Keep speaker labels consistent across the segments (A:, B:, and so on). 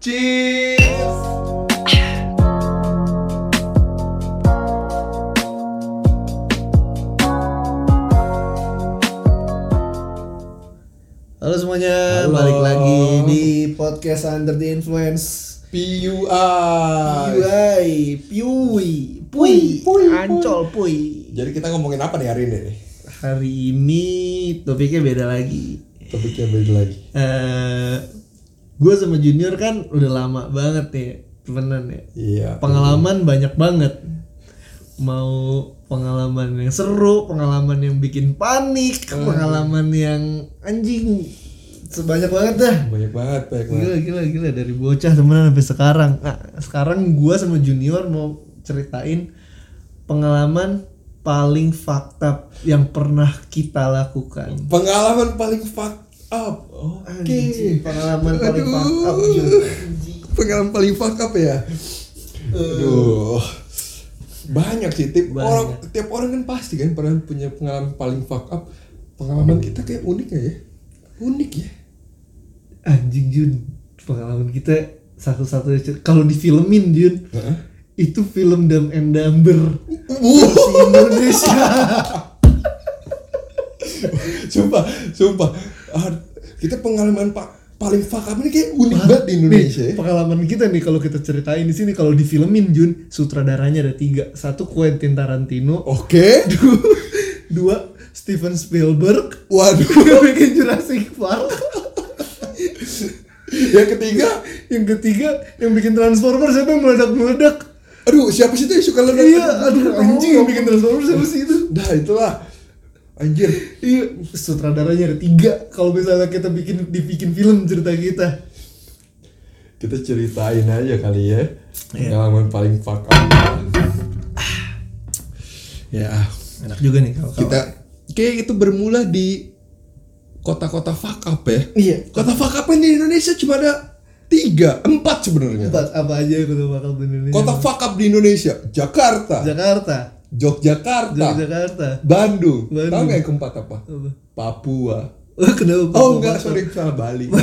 A: Cheers.
B: Halo semuanya,
A: Halo.
B: balik lagi di podcast Under the Influence.
A: PUI.
B: UI, Piui, Pui,
A: Pui, pui.
B: Ancol, Pui.
A: Jadi kita ngomongin apa nih hari ini?
B: Hari ini topiknya beda lagi.
A: Topiknya beda lagi.
B: Eh, gue sama Junior kan udah lama banget nih temenan ya.
A: Iya.
B: Pengalaman banyak banget. Mau pengalaman yang seru, pengalaman yang bikin panik, pengalaman yang anjing sebanyak banget dah.
A: Banyak banget, banyak banget.
B: Gila gila gila dari bocah temenan sampai sekarang. Nah, sekarang gua sama Junior mau ceritain pengalaman paling fakta yang pernah kita lakukan.
A: Pengalaman paling fuck up. Oke.
B: Anjing, pengalaman paling fuck up.
A: Pengalaman paling fuck up ya. Aduh. Banyak sih tiap
B: Banyak.
A: orang tiap orang kan pasti kan pernah punya pengalaman paling fuck up. Pengalaman kita kayak unik ya. Unik ya.
B: Anjing Jun, pengalaman kita satu-satunya cer- kalau difilmin Jun.
A: Heeh.
B: Itu film Dumb and Dumber
A: Uh.
B: Indonesia.
A: sumpah, sumpah. Ah, kita pengalaman pak paling fuck up ini kayak unik banget di Indonesia.
B: Nih,
A: ya.
B: pengalaman kita nih kalau kita ceritain di sini kalau difilmin Jun, sutradaranya ada tiga. Satu Quentin Tarantino,
A: Oke.
B: dua, dua Steven Spielberg,
A: Waduh.
B: yang bikin Jurassic Park.
A: Yang ketiga,
B: yang ketiga yang bikin Transformers siapa yang meledak-meledak?
A: aduh siapa sih itu yang suka ledak?
B: Iya, aduh anjing yang bikin Transformers siapa sih itu?
A: Dah itulah. Anjir.
B: Iya, sutradaranya ada tiga. Kalau misalnya kita bikin dibikin film cerita kita.
A: Kita ceritain aja kali ya.
B: Iya.
A: Pengalaman paling fuck up. Ya,
B: Enak juga nih kalau
A: kita kayak itu bermula di kota-kota fuck up ya.
B: Iya.
A: Kota fuck up di Indonesia cuma ada tiga, empat sebenarnya.
B: Empat apa aja yang kita bakal di Indonesia?
A: Kota fuck up di Indonesia, Jakarta,
B: Jakarta,
A: Yogyakarta,
B: Yogyakarta.
A: Bandung.
B: Bandung.
A: Tahu nggak yang keempat apa?
B: Apa?
A: Papua.
B: Oh, kenapa?
A: Oh enggak, sorry salah Bali.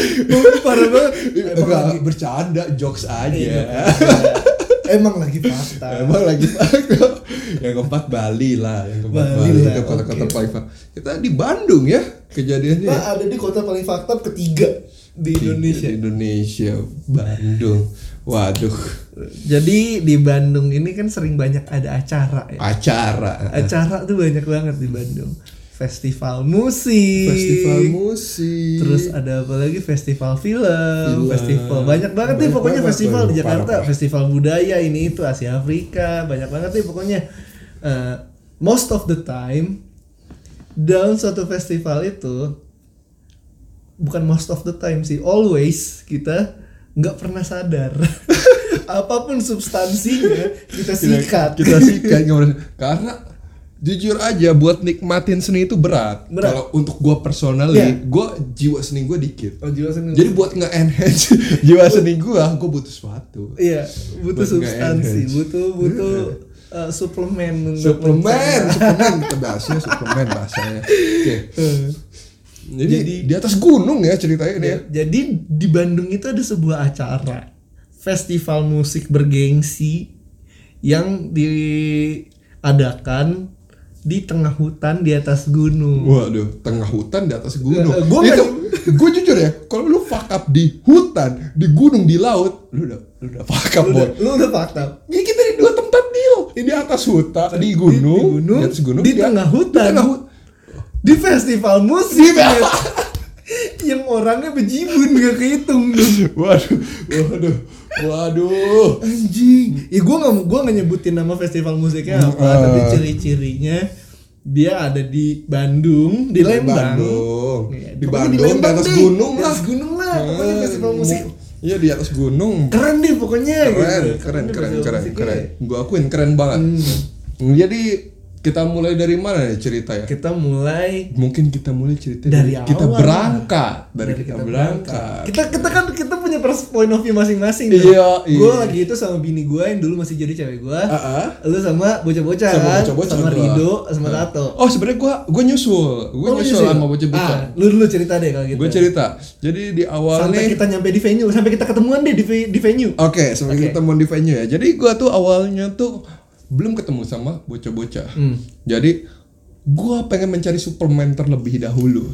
B: Oh, parah banget.
A: enggak, bercanda, jokes aja.
B: Iya. Emang lagi fakta.
A: Emang lagi yang keempat Bali lah, yang keempat
B: Bali
A: Bali, itu kota-kota
B: oke.
A: paling fa- Kita di Bandung ya kejadiannya.
B: Pak ada di kota paling fakta ketiga di Indonesia.
A: Di Indonesia, Bandung. Waduh,
B: Jadi di Bandung ini kan sering banyak ada acara ya.
A: acara.
B: Acara tuh banyak banget di Bandung. Festival musik.
A: Festival musik.
B: Terus ada apa lagi festival film,
A: Film.
B: festival banyak banget nih pokoknya
A: banget,
B: festival di Jakarta,
A: Parah,
B: festival budaya ini itu Asia Afrika, banyak banget nih pokoknya. Eh, most of the time dalam suatu festival itu bukan most of the time sih, always kita nggak pernah sadar apa pun substansinya kita sikat.
A: Kita sikat. Karena jujur aja buat nikmatin seni itu berat.
B: Berat.
A: Kalau untuk gua personally,
B: Iya.
A: gua jiwa seni gua dikit.
B: Oh, jiwa seni.
A: Jadi buat nge-enhance jiwa seni gua, gua butuh sesuatu.
B: Iya, butuh
A: Buat
B: substansi, butuh butuh uh, suplemen untuk
A: suplemen, suplemen kita bahasnya suplemen bahasanya. Oke.
B: Eh,
A: Jadi,
B: Jadi-
A: di atas gunung ya ceritanya ini ya.
B: Jadi di Bandung itu ada sebuah acara festival musik bergengsi yang diadakan di tengah hutan di atas gunung.
A: Waduh, tengah hutan di atas gunung.
B: Eh, gua
A: itu, gue jujur ya, kalau lu fuck up di hutan, di gunung, di laut, lu udah, lu udah fuck up
B: Lu
A: boy.
B: udah, lu udah fakta.
A: Ya kita di dua tempat deal, di atas hutan, di gunung,
B: di, gunung,
A: di atas gunung,
B: di tengah hutan.
A: di tengah hut-
B: Di festival musik. men. yang orangnya bejibun gak kehitung dong.
A: Waduh, waduh, waduh.
B: Anjing. Ya gue nggak gue nggak nyebutin nama festival musiknya apa,
A: Hmm,
B: tapi ciri-cirinya dia ada di Bandung, di Lembang.
A: Bandung.
B: Iya,
A: Di Bandung, di atas
B: deh.
A: gunung
B: Di
A: lah.
B: atas gunung lah, pokoknya
A: Hmm,
B: festival musik.
A: Iya di atas gunung.
B: Keren deh pokoknya
A: Keren,
B: gitu.
A: keren, keren, keren,
B: musiknya.
A: keren. Gua akuin keren banget.
B: Hmm.
A: Jadi kita mulai dari mana nih cerita ya?
B: Kita mulai
A: Mungkin kita mulai cerita
B: Dari
A: kita
B: awal.
A: berangkat dari, kita, berangkat.
B: Kita kita kan kita punya pers- point of view masing-masing.
A: Iya,
B: Gue
A: iya.
B: lagi itu sama bini gue yang dulu masih jadi cewek gue.
A: Ah, ah.
B: Lu sama bocah-bocah
A: Sama
B: kan?
A: bocah-bocah
B: sama
A: gua.
B: Rido, sama Tato.
A: Oh sebenarnya gua gua nyusul, gua
B: Oh,
A: nyusul
B: nyusul?
A: sama bocah-bocah.
B: Ah, lu dulu cerita deh kalau gitu.
A: Gue cerita. Jadi di awal
B: sampai
A: nih
B: kita nyampe di venue, sampai kita ketemuan deh di, di venue.
A: Oke, sampai
B: Oke.
A: kita ketemu di venue ya. Jadi gua tuh awalnya tuh belum ketemu sama bocah-bocah.
B: Hmm.
A: Jadi gua pengen mencari suplemen terlebih dahulu.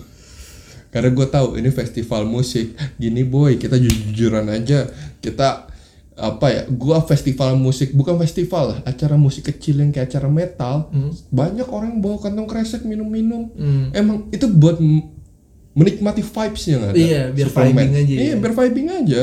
A: Karena gua tahu ini festival musik. Gini boy, kita jujur-jujuran aja. Kita apa ya? Gua festival musik bukan festival lah, acara musik kecil yang kayak acara metal. Banyak orang yang bawa kantong kresek minum-minum.
B: Hmm.
A: Emang itu buat menikmati vibes-nya nggak ada.
B: Iya, biar vibing aja
A: Iya,
B: ya.
A: biar vibing aja.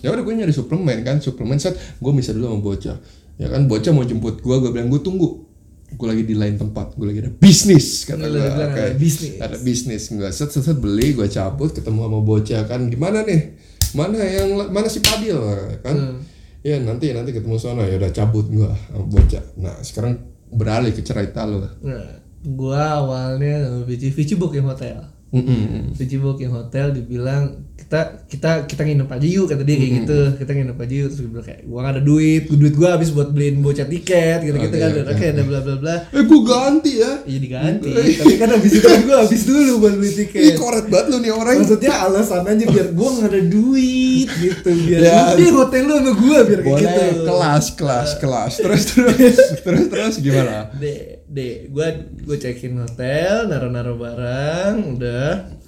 A: Ya udah gue nyari suplemen kan, suplemen set gue bisa dulu sama bocah. Ya kan bocah mau jemput gue, gue bilang gue tunggu. Gue lagi di lain tempat, gue lagi ada bisnis kata gue.
B: bilang
A: Oke.
B: ada bisnis.
A: Ada bisnis gue set set set beli, gue cabut ketemu sama bocah kan. Gimana nih? Mana yang mana si Padil kan?
B: Hmm.
A: Ya nanti nanti ketemu sana ya udah cabut gue sama bocah. Nah sekarang beralih ke cerita lo.
B: Nah, gua awalnya sama Vici, Vici booking hotel.
A: Mm-mm.
B: Vici booking hotel dibilang kita kita kita nginep aja yuk kata dia kayak gitu. Kita nginep aja yuk terus gue bilang kayak gua gak ada duit duit gua habis buat beliin bocah tiket gitu gitu
A: Oke,
B: kan.
A: Oke.
B: oke ada bla bla bla.
A: Eh gue ganti ya.
B: iya diganti. Tapi kan habis itu kan gua habis dulu buat beli tiket.
A: Koret banget lu nih orang.
B: maksudnya alasan aja biar gua gak ada duit gitu. Biar
A: Ya.
B: hotel lu sama gua biar kayak gitu.
A: Kelas kelas kelas. Terus terus terus terus gimana?
B: deh deh gua gua check in hotel naruh naruh barang udah.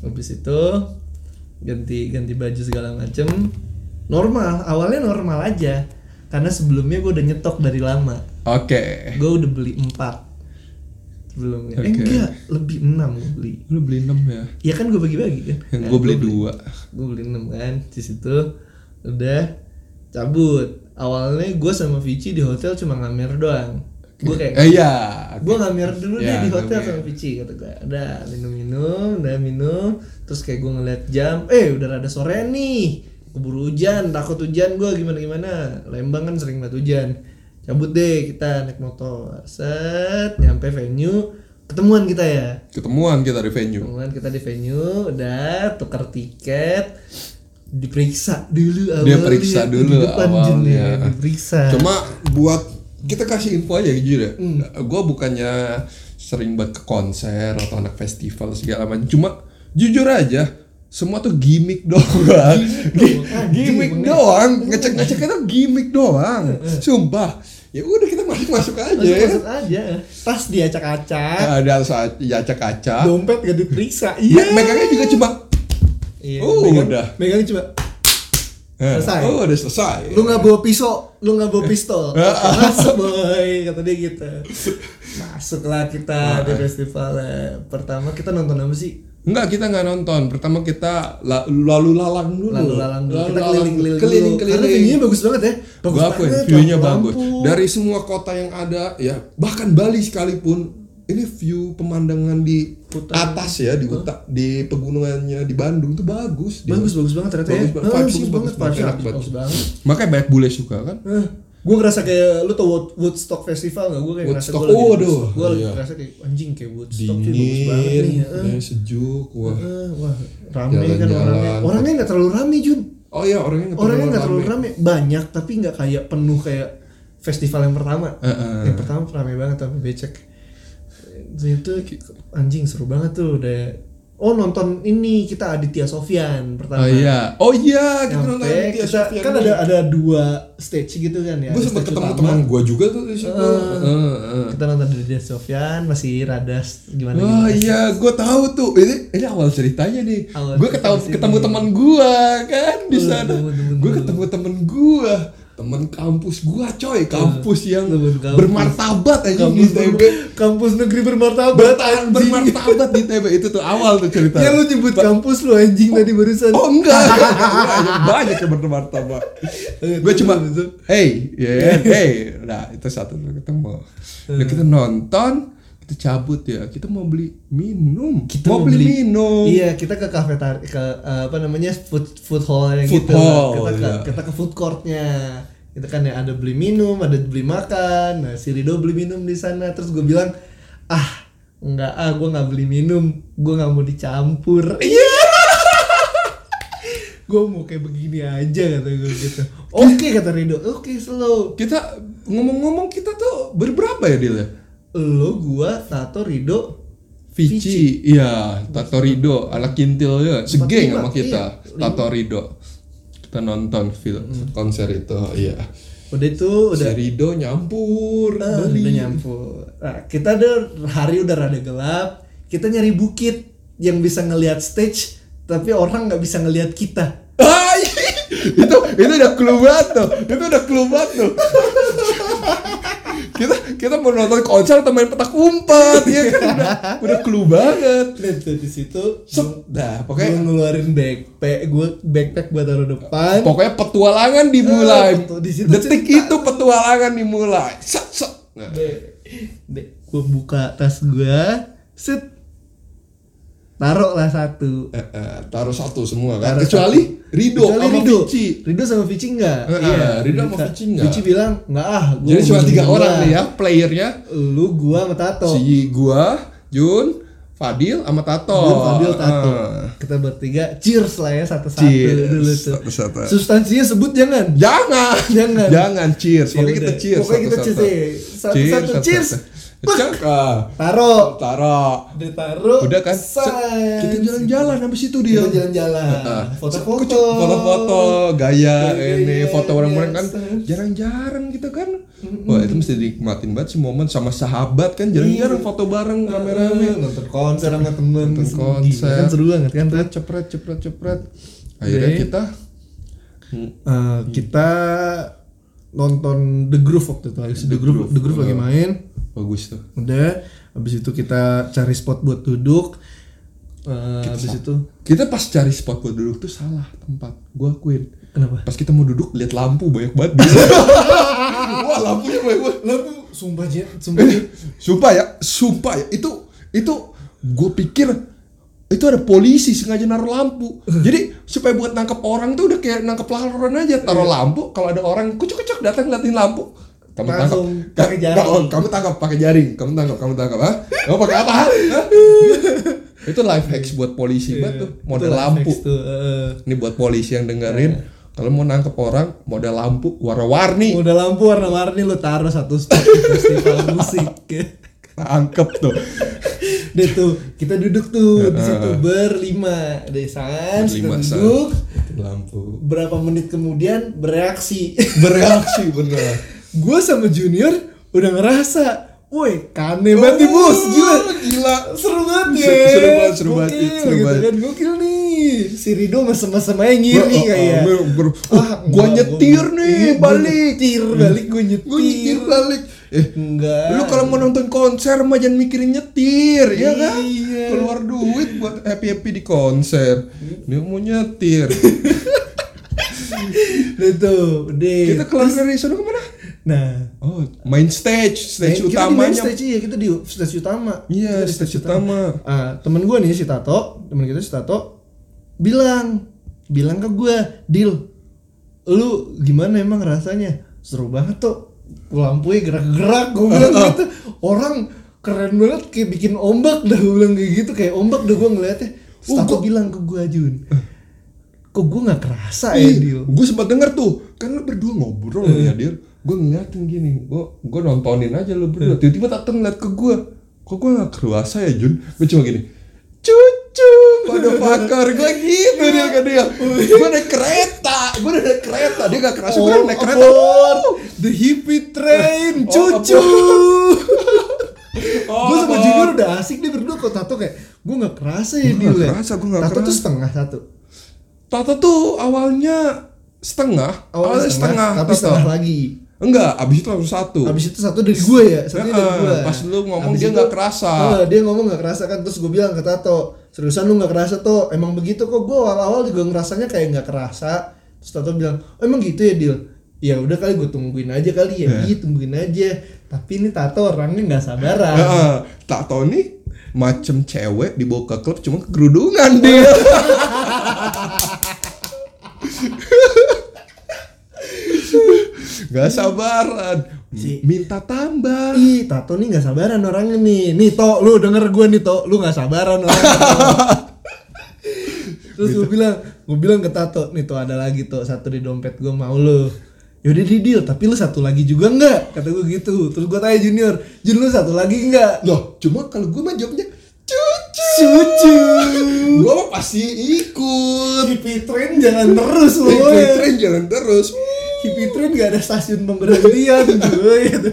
B: Habis itu ganti ganti baju segala macem normal awalnya normal aja karena sebelumnya gua udah nyetok dari lama
A: Oke.
B: gua udah beli empat sebelumnya eh
A: Oke.
B: enggak lebih enam gua beli
A: Lu beli 6 ya?
B: ya kan gua bagi-bagi kan
A: Yang
B: Nah,
A: gue beli
B: gua
A: dua.
B: gue beli 6 kan di situ udah cabut awalnya gue sama Vici di hotel cuma ngamer doang gue kayak
A: Eh iya.
B: gue ngamer dulu
A: Ya,
B: deh di hotel sama Vici kata gue udah minum-minum udah minum terus kayak gue ngeliat jam eh udah rada sore nih keburu hujan takut hujan. Gue gimana gimana Lembang kan sering banget hujan. Cabut deh kita naik motor. Set nyampe venue ketemuan kita ya?
A: Ketemuan kita di venue.
B: ketemuan kita di venue udah tukar tiket diperiksa dulu
A: Dia
B: awalnya,
A: periksa
B: di
A: dulu
B: depan
A: awalnya.
B: diperiksa.
A: Cuma buat kita kasih info aja jujur ya.
B: Hmm.
A: Gue bukannya sering banget ke konser atau anak festival segala macam. Cuma jujur aja semua tuh gimmick doang.
B: Ah,
A: gimmick
B: gimmick.
A: doang. Ngecek ngecek itu gimmick doang. Sumpah. Ya udah kita masuk masuk aja.
B: masuk
A: ya.
B: masuk aja tas diacak-acak
A: Ada saat kaca.
B: dompet gak diperiksa iya
A: megangnya juga cuma
B: Iya,
A: Oh,
B: megang,
A: udah.
B: megang cuma
A: Eh,
B: Selesai.
A: Oh, udah selesai.
B: lu nggak bawa pisau lu nggak bawa pistol
A: Ah.
B: Masuk boy kata dia gitu masuklah kita
A: Ah.
B: di festival pertama kita nonton apa sih
A: Enggak, kita nggak nonton. Pertama kita la- lalu lalang dulu.
B: lalu lalang dulu kita
A: lalang
B: keliling keliling
A: keliling
B: dulu karena view-nya bagus banget ya bagus banget
A: view-nya bagus. Dari semua kota yang ada, ya bahkan Bali sekalipun, ini view pemandangan di atas ya, di utak, di pegunungannya di Bandung tuh bagus. Dia.
B: bagus bagus banget ternyata ya
A: Bagus banget,
B: Ah, bagus banget
A: bagus enak banget.
B: bagus banget
A: Makanya banyak bule suka kan?
B: gue ngerasa kayak lu tau Wood- Woodstock Festival gak? Gue kayak ngerasa
A: Woodstock,
B: gue lagi
A: oh,
B: di
A: aduh.
B: Gue lagi
A: Iya.
B: ngerasa kayak anjing kayak Woodstock sih bagus banget
A: Dingin,
B: nih ya.
A: ya, sejuk, wah.
B: Eh, wah rame kan
A: Jalan-jalan.
B: orangnya Orangnya gak terlalu rame Jun
A: Oh iya, orangnya nggak
B: Orangnya
A: terlalu
B: gak terlalu
A: rame.
B: rame Banyak tapi gak kayak penuh kayak festival yang pertama
A: Heeh.
B: Yang pertama rame banget tapi becek Itu anjing seru banget tuh udah Oh nonton ini kita Aditya Sofyan pertama
A: Oh iya, oh iya, kita nonton Aditya
B: kita,
A: Sofyan
B: kan ada ada dua stage gitu kan ya.
A: gue sempet ketemu
B: utama.
A: teman gue juga tuh di situ.
B: Heeh.
A: Heeh, heeh.
B: Kita nonton dari Sofyan masih rada gimana
A: Wah
B: gimana.
A: iya, gue tahu tuh. Ini ini awal ceritanya nih. Gue ketemu ketemu teman gue kan di
B: Oh,
A: sana. Gue ketemu temen gue, temen kampus gue coy, kampus yang
B: temen kampus.
A: bermartabat aja di
B: kampus
A: TB.
B: kampus negeri bermartabat
A: Bertahan
B: anjing.
A: bermartabat di TB itu tuh awal tuh cerita.
B: Ya lu nyebut kampus lu anjing tadi barusan.
A: Oh enggak, banyak, banyak yang bermartabat. Gue cuma, hey, kan, hey, nah itu satu ketemu. Nah, kita nonton, kita cabut ya, kita mau beli minum,
B: Kita
A: mau beli, minum.
B: Iya, kita ke kafetari ke eh, apa namanya food food hall yang
A: Food
B: gitu.
A: hall,
B: kita ke
A: iya.
B: kita ke food courtnya. itu kan ya ada beli minum ada beli makan nah si Rido beli minum di sana terus gue bilang ah nggak ah gue nggak beli minum gue nggak mau dicampur iya gue mau kayak begini aja kata gue gitu oke kata Rido oke slow
A: Kita ngomong-ngomong kita tuh berberapa ya Dil ya?
B: Lo gua Tato Rido
A: Vici, iya, Tato Rido, anak kintil ya, segeng sama kita,
B: iya,
A: Tato Rido. Kita nonton film konser itu, iya.
B: udah itu
A: Si
B: udah
A: Rido nyampur,
B: Ah,
A: beli.
B: udah nyampur. Nah, kita ada hari udah rada gelap. Kita nyari bukit yang bisa ngelihat stage, tapi orang nggak bisa ngelihat kita.
A: Ah, itu itu udah clue banget tuh, itu udah clue banget tuh. Kita mau nonton konser atau main petak umpet, ya kan udah, udah clue banget.
B: Dan tuh di situ,
A: Sep, dah,
B: gue
A: pokoknya
B: ngeluarin backpack, gue backpack buat taruh depan.
A: pokoknya petualangan dimulai.
B: Betul. Di situ
A: Detik
B: cerita.
A: itu petualangan dimulai. Set, set. Nah,
B: gue buka tas gue, set, taruh lah satu.
A: eh, eh, taruh satu semua kan.
B: Taruh
A: Kecuali
B: satu.
A: Rido
B: Kecuali
A: sama
B: Rido.
A: Vici.
B: Rido sama Vici enggak?
A: Eh, eh, Rido sama Vici enggak.
B: Vici bilang, enggak ah. gua
A: Jadi cuma tiga
B: berdua."
A: orang nih ya playernya.
B: Lu, gua sama Tato.
A: Si gua, Jun, Fadil sama Tato.
B: Gue Fadil Tato.
A: Eh.
B: Kita bertiga cheers lah ya satu-satu
A: Cheers,
B: dulu tuh.
A: satu-satu.
B: Substansinya sebut jangan.
A: Jangan.
B: Jangan.
A: Jangan cheers. Pokoknya
B: Ya
A: kita
B: udah.
A: cheers.
B: Pokoknya kita
A: satu-satu.
B: cheers, eh. Satu-satu cheers.
A: Cek. ah.
B: Taro.
A: Taruh.
B: Ditaruh.
A: Udah kan?
B: Set.
A: Kita jalan-jalan habis itu dia.
B: Kita jalan-jalan. Foto-foto.
A: Foto-foto, gaya
B: Gaya,
A: ini, foto orang-orang kan jarang-jarang gitu kan. Wah, itu mesti dinikmatin banget sih momen sama sahabat kan jarang-jarang foto bareng rame-rame.
B: Nonton konser sama temen.
A: Nonton konser.
B: Kan seru banget kan.
A: Cepret, cepret, cepret, cepret. Akhirnya kita
B: Eh, kita nonton The Groove waktu itu. The,
A: The
B: Groove,
A: Groove,
B: The Groove lagi main.
A: bagus tuh.
B: Udah, habis itu kita cari spot buat duduk. Eh, habis itu
A: Kita pas cari spot buat duduk tuh salah tempat. Gua akuin.
B: kenapa?
A: Pas kita mau duduk lihat lampu banyak banget. Wah, lampunya banyak banget.
B: Lampu sumpah Jen, sumpah Jen.
A: Sumpah ya, sumpah ya. Itu itu gue pikir itu ada polisi sengaja naruh lampu. Jadi supaya buat nangkep orang tuh udah kayak nangkep laron aja. Taruh lampu, kalau ada orang kucuk-kucuk datang ngeliatin lampu. Kamu tangkap.
B: Pakai jaring.
A: Kamu, tangkap pakai jaring. Kamu tangkap, kamu tangkap, ha? Kamu pakai apa? itu life hacks buat polisi banget tuh, model lampu.
B: tuh.
A: Ini buat polisi yang dengerin, kalau mau nangkep orang, model lampu warna-warni.
B: Udah lampu warna-warni lu taruh satu spot di festival musik.
A: Tangkep tuh.
B: Deh tuh, kita duduk tuh di situ berlima. Desan, duduk.
A: Lampu.
B: Berapa menit kemudian bereaksi.
A: Bereaksi bener.
B: gue sama Junior udah ngerasa, woi kane banget nih bos, gila.
A: Gila.
B: Seru banget ya.
A: Seru- seru banget, seru banget,
B: Gokil,
A: seru
B: gitu
A: banget.
B: kan, gokil nih. Si Rido mesem-mesem aja ngiri
A: Gua-
B: kayak.
A: oh, oh,
B: Ah,
A: gua nyetir
B: gua-
A: nih,
B: gua
A: balik.
B: nyetir balik gue nyetir.
A: Gue nyetir balik. Eh,
B: Enggak.
A: lu kalau mau nonton konser mah jangan mikirin nyetir, ya kan?
B: Iya.
A: Keluar duit buat happy happy di konser. Dia mau nyetir.
B: itu deh.
A: Kita keluar dari sana ke mana?
B: Nah,
A: Oh, main stage, stage
B: kita di main
A: utamanya.
B: stage iya, kita di stage utama.
A: Iya,
B: Kita di
A: stage utama.
B: Ah, temen gue nih si Tato, temen kita si Tato bilang, bilang ke gue, Dil, lu gimana emang rasanya? Seru banget tuh, lampunya gerak-gerak, gue bilang gitu. Orang keren banget kayak bikin ombak dah gue bilang kayak gitu kayak ombak dah gue ngeliatnya. Terus
A: Oh, gua-
B: bilang ke gue Jun, kok gue nggak kerasa ya Dil?
A: gue sempat denger tuh, kan lu berdua ngobrol ya Dir. Gue ngeliatin gini, gue gue nontonin aja lu berdua. Tiba-tiba Tato ngeliat ke gue, kok gue gak kerasa ya Jun? Gue cuma gini, cucu, pada pakar gue gitu dia kan dia. Gue naik kereta, gue udah naik kereta, dia gak kerasa gue naik kereta.
B: aboard the hippie train,
A: Oh,
B: cucu.
A: Oh,
B: gue sama. Junior udah asik nih berdua kok Tato kayak gue nggak kerasa ya dia.
A: nggak kerasa, gua nggak
B: Tato tuh
A: kerasa.
B: setengah satu.
A: Tato tuh awalnya setengah, awalnya, setengah,
B: tapi
A: Tato.
B: setengah lagi.
A: Enggak, abis itu langsung satu.
B: Habis itu satu dari gue ya, satunya dari gue.
A: pas lu ngomong
B: Habis
A: dia
B: itu-
A: nggak kerasa.
B: Heeh, dia ngomong nggak kerasa kan terus gue bilang ke Tato, seriusan lu nggak kerasa tuh, emang begitu kok gue awal-awal juga ngerasanya kayak nggak kerasa. Terus Tato bilang, oh emang gitu ya Dil? Ya udah kali gue tungguin aja kali ya, iya tungguin aja. Tapi ini Tato orangnya nggak sabaran.
A: Tahu nih macem cewek dibawa ke klub cuma kerudungan dia. Gak sabaran.
B: Si-
A: Minta tambah.
B: Ih, Tato nih nggak sabaran orangnya nih. Nih, To, lu denger gue nih, To. Lu nggak sabaran orangnya. Terus gue bilang, gue bilang ke Tato, nih To ada lagi To, satu di dompet gue mau lu. Yaudah di deal, tapi lu satu lagi juga nggak? Kata gue gitu. Terus gue tanya Junior, Jun lu satu lagi nggak?
A: Loh, cuma kalau gue mah jawabnya cucu.
B: Cucu.
A: Gue pasti ikut.
B: Hippie train jalan terus lu.
A: Hippie train jalan terus.
B: Hippie train gak ada stasiun pemberhentian gue gitu.